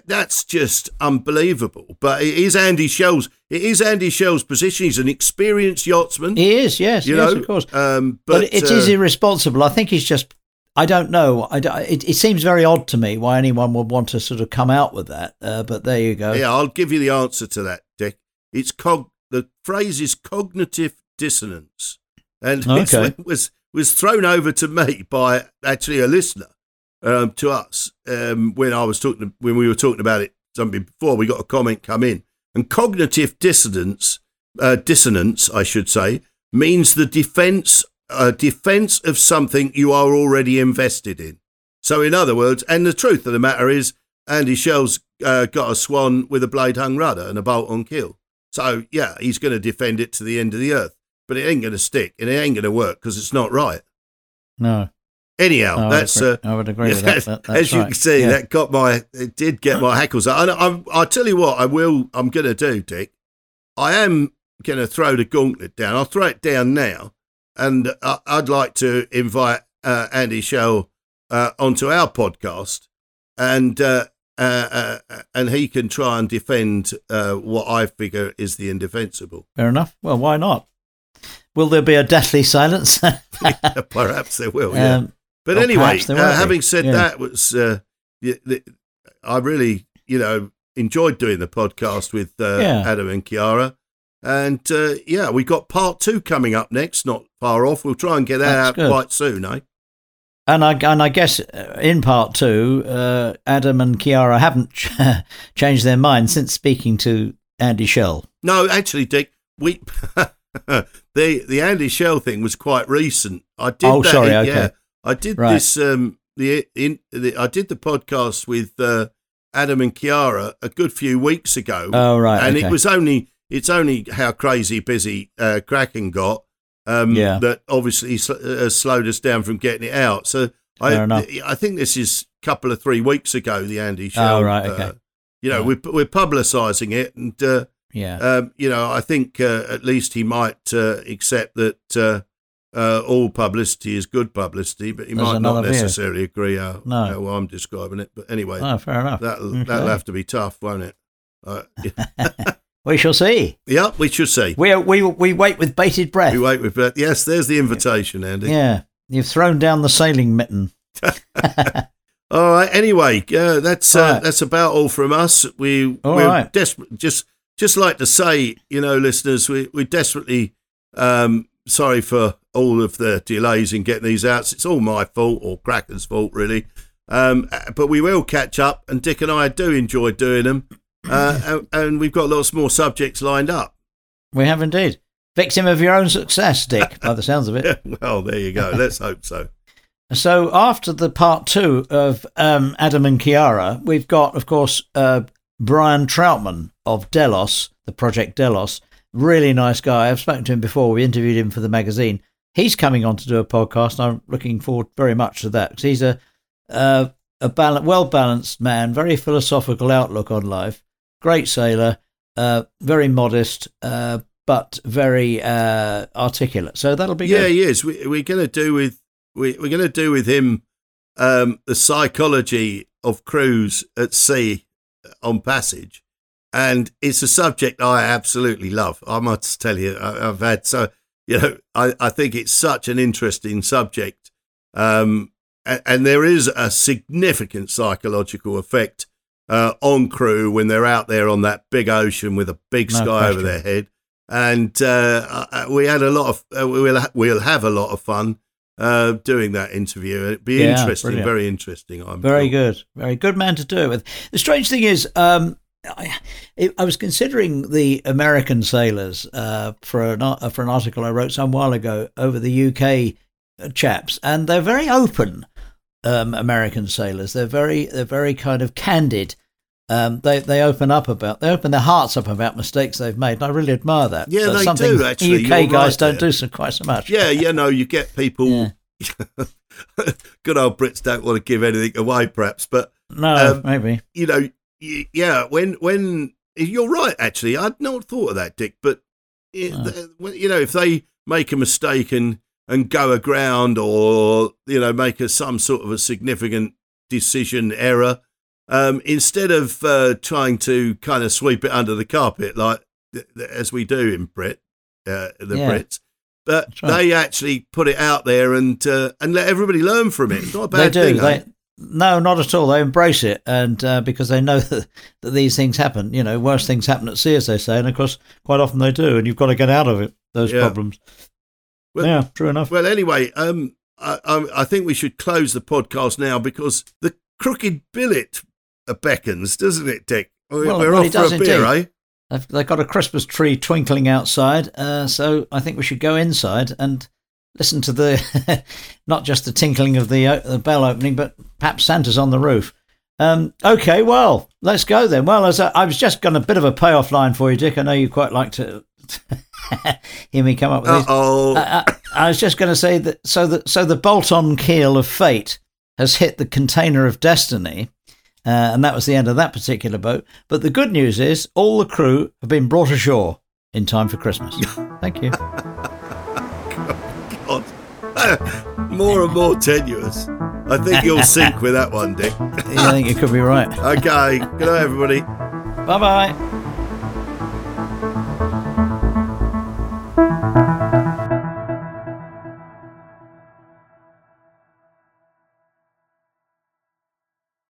That's just unbelievable. But it is Andy Schell's. It is Andy Schell's position. He's an experienced yachtsman. He is, yes, you yes, know, of course. Um, But, but, it is uh, irresponsible. I think he's just. I don't know. I, don't- it, it seems very odd to me why anyone would want to sort of come out with that. Uh, but there you go. Yeah, I'll give you the answer to that, Dick. It's cog. The phrase is cognitive dissonance, and (laughs) okay. was was thrown over to me by actually a listener um, to us um, when I was talking when we were talking about it something before. We got a comment come in, and cognitive dissonance, uh, dissonance, I should say, means the defense uh, defense of something you are already invested in. So, in other words, and the truth of the matter is, Andy Schell's uh, got a swan with a blade hung rudder and a bolt on keel. So, yeah, he's going to defend it to the end of the earth, but it ain't going to stick and it ain't going to work because it's not right. No, Anyhow, I that's agree, uh, I would agree (laughs) with that. that- that's as you right. can see, Yeah. that got my it did get my hackles up. And I, I'll tell you what, I will. I'm going to do, Dick. I am going to throw the gauntlet down. I'll throw it down now, and I, I'd like to invite uh, Andy Schell uh, onto our podcast, and uh, uh, uh, and he can try and defend uh, what I figure is the indefensible. Fair enough. Well, why not? Will there be a deathly silence? (laughs) (laughs) Perhaps there will. Yeah. Um, But Or anyway, perhaps there won't uh, having said Yeah. that, was uh, I really, you know, enjoyed doing the podcast with uh, Yeah. Adam and Khiara, and uh, yeah, we got part two coming up next, not far off. We'll try and get that That's out good. quite soon, eh? and I and I guess uh, in part two, uh, Adam and Khiara haven't (laughs) changed their mind since speaking to Andy Schell. No, actually, Dick, we (laughs) the the Andy Schell thing was quite recent. I did. Oh, that, sorry, Yeah, okay. I did Right. this. Um, the in the, I did the podcast with uh, Adam and Khiara a good few weeks ago. Oh right, and okay. it was only it's only how crazy busy uh, Kraken got um, Yeah. that obviously sl- uh, slowed us down from getting it out. So I Fair enough. I think this is a couple of three weeks ago. The Andy show. Oh, right, okay. Uh, you know, we're we're publicising it, and uh, yeah. um, you know, I think uh, at least he might uh, accept that uh, all publicity is good publicity, but he There's might not necessarily agree how, No. how I'm describing it. But anyway, oh, fair enough. that'll Okay. that'll have to be tough, won't it? Uh, (laughs) we shall see. (laughs) yeah, we should see. We we we wait with bated breath. We wait with that. Yes, there's the invitation, Andy. Yeah, you've thrown down the sailing mitten. (laughs) All right. Anyway, uh, that's uh, Right. that's about all from us. We All we're right. desperate. Just just like to say, you know, listeners, we we desperately um, sorry for all of the delays in getting these out. It's all my fault or Kraken's fault, really. Um, but we will catch up, and Dick and I do enjoy doing them, uh, (clears throat) and, and we've got lots more subjects lined up. We have indeed. Victim of your own success, Dick, by the sounds of it. (laughs) well, there you go. Let's hope so. So after the part two of um, Adam and Khiara, we've got, of course, uh, Brian Trautman of Delos, the project Delos. Really nice guy. I've spoken to him before. We interviewed him for the magazine. He's coming on to do a podcast. and I'm looking forward very much to that because he's a uh, a bal- well balanced man, very philosophical outlook on life. Great sailor, uh, very modest, uh, but very uh, articulate. So that'll be yeah, good. he is. We, we're going to do with we, we're going to do with him um, the psychology of crews at sea on passage, and it's a subject I absolutely love. I must tell you, I, I've had so you know I, I think it's such an interesting subject, um, and, and there is a significant psychological effect uh, on crew when they're out there on that big ocean with a big No sky over their head and uh, uh, we had a lot of uh, we'll ha- we'll have a lot of fun uh, doing that interview. It'd be Yeah, interesting, brilliant. very interesting. I'm Very sure. good, very good man to do it with. The strange thing is, um, I, I was considering the American sailors uh, for an ar- for an article I wrote some while ago over the UK chaps, and they're very open. Um, American sailors, they're very they're very kind of candid. Um, they they open up about they open their hearts up about mistakes they've made, and I really admire that. Yeah, That's they something do, actually. UK You're guys right don't there. do so quite so much. Yeah, you know, you get people. Yeah. (laughs) good old Brits don't want to give anything away, perhaps, but No, Um, maybe. you know, yeah, when when you're right, actually, I'd not thought of that, Dick. But it, Oh. you know, if they make a mistake and and go aground, or you know, make a, some sort of a significant decision error, um, instead of uh, trying to kind of sweep it under the carpet like th- th- as we do in Brit, uh, the Yeah. Brits. But right. they actually put it out there and uh, and let everybody learn from it. It's not a they bad do. thing. they? No, not at all. They embrace it, and uh, because they know (laughs) that, that these things happen. You know, worse things happen at sea, as they say, and of course, quite often they do, and you've got to get out of it those Yeah. problems. Well, yeah, true enough. Well, anyway, um, I, I, I think we should close the podcast now because the crooked billet beckons, doesn't it, Dick? We're, Well, we're well, off for a beer, indeed. eh? They've, they've got a Christmas tree twinkling outside, uh, so I think we should go inside and listen to the (laughs) not just the tinkling of the, uh, the bell opening, but perhaps Santa's on the roof. Um, okay, well, let's go then. Well, as I, I was just got a bit of a payoff line for you, Dick. I know you quite like to (laughs) hear me come up with Uh oh. I, I, I was just going to say that so the so the bolt-on keel of fate has hit the container of destiny, uh, and that was the end of that particular boat. But the good news is all the crew have been brought ashore in time for Christmas. (laughs) Thank you. (laughs) more and more tenuous. I think you'll sink with that one, Dick. (laughs) yeah, I think you could be right. okay, good night, everybody. Bye bye.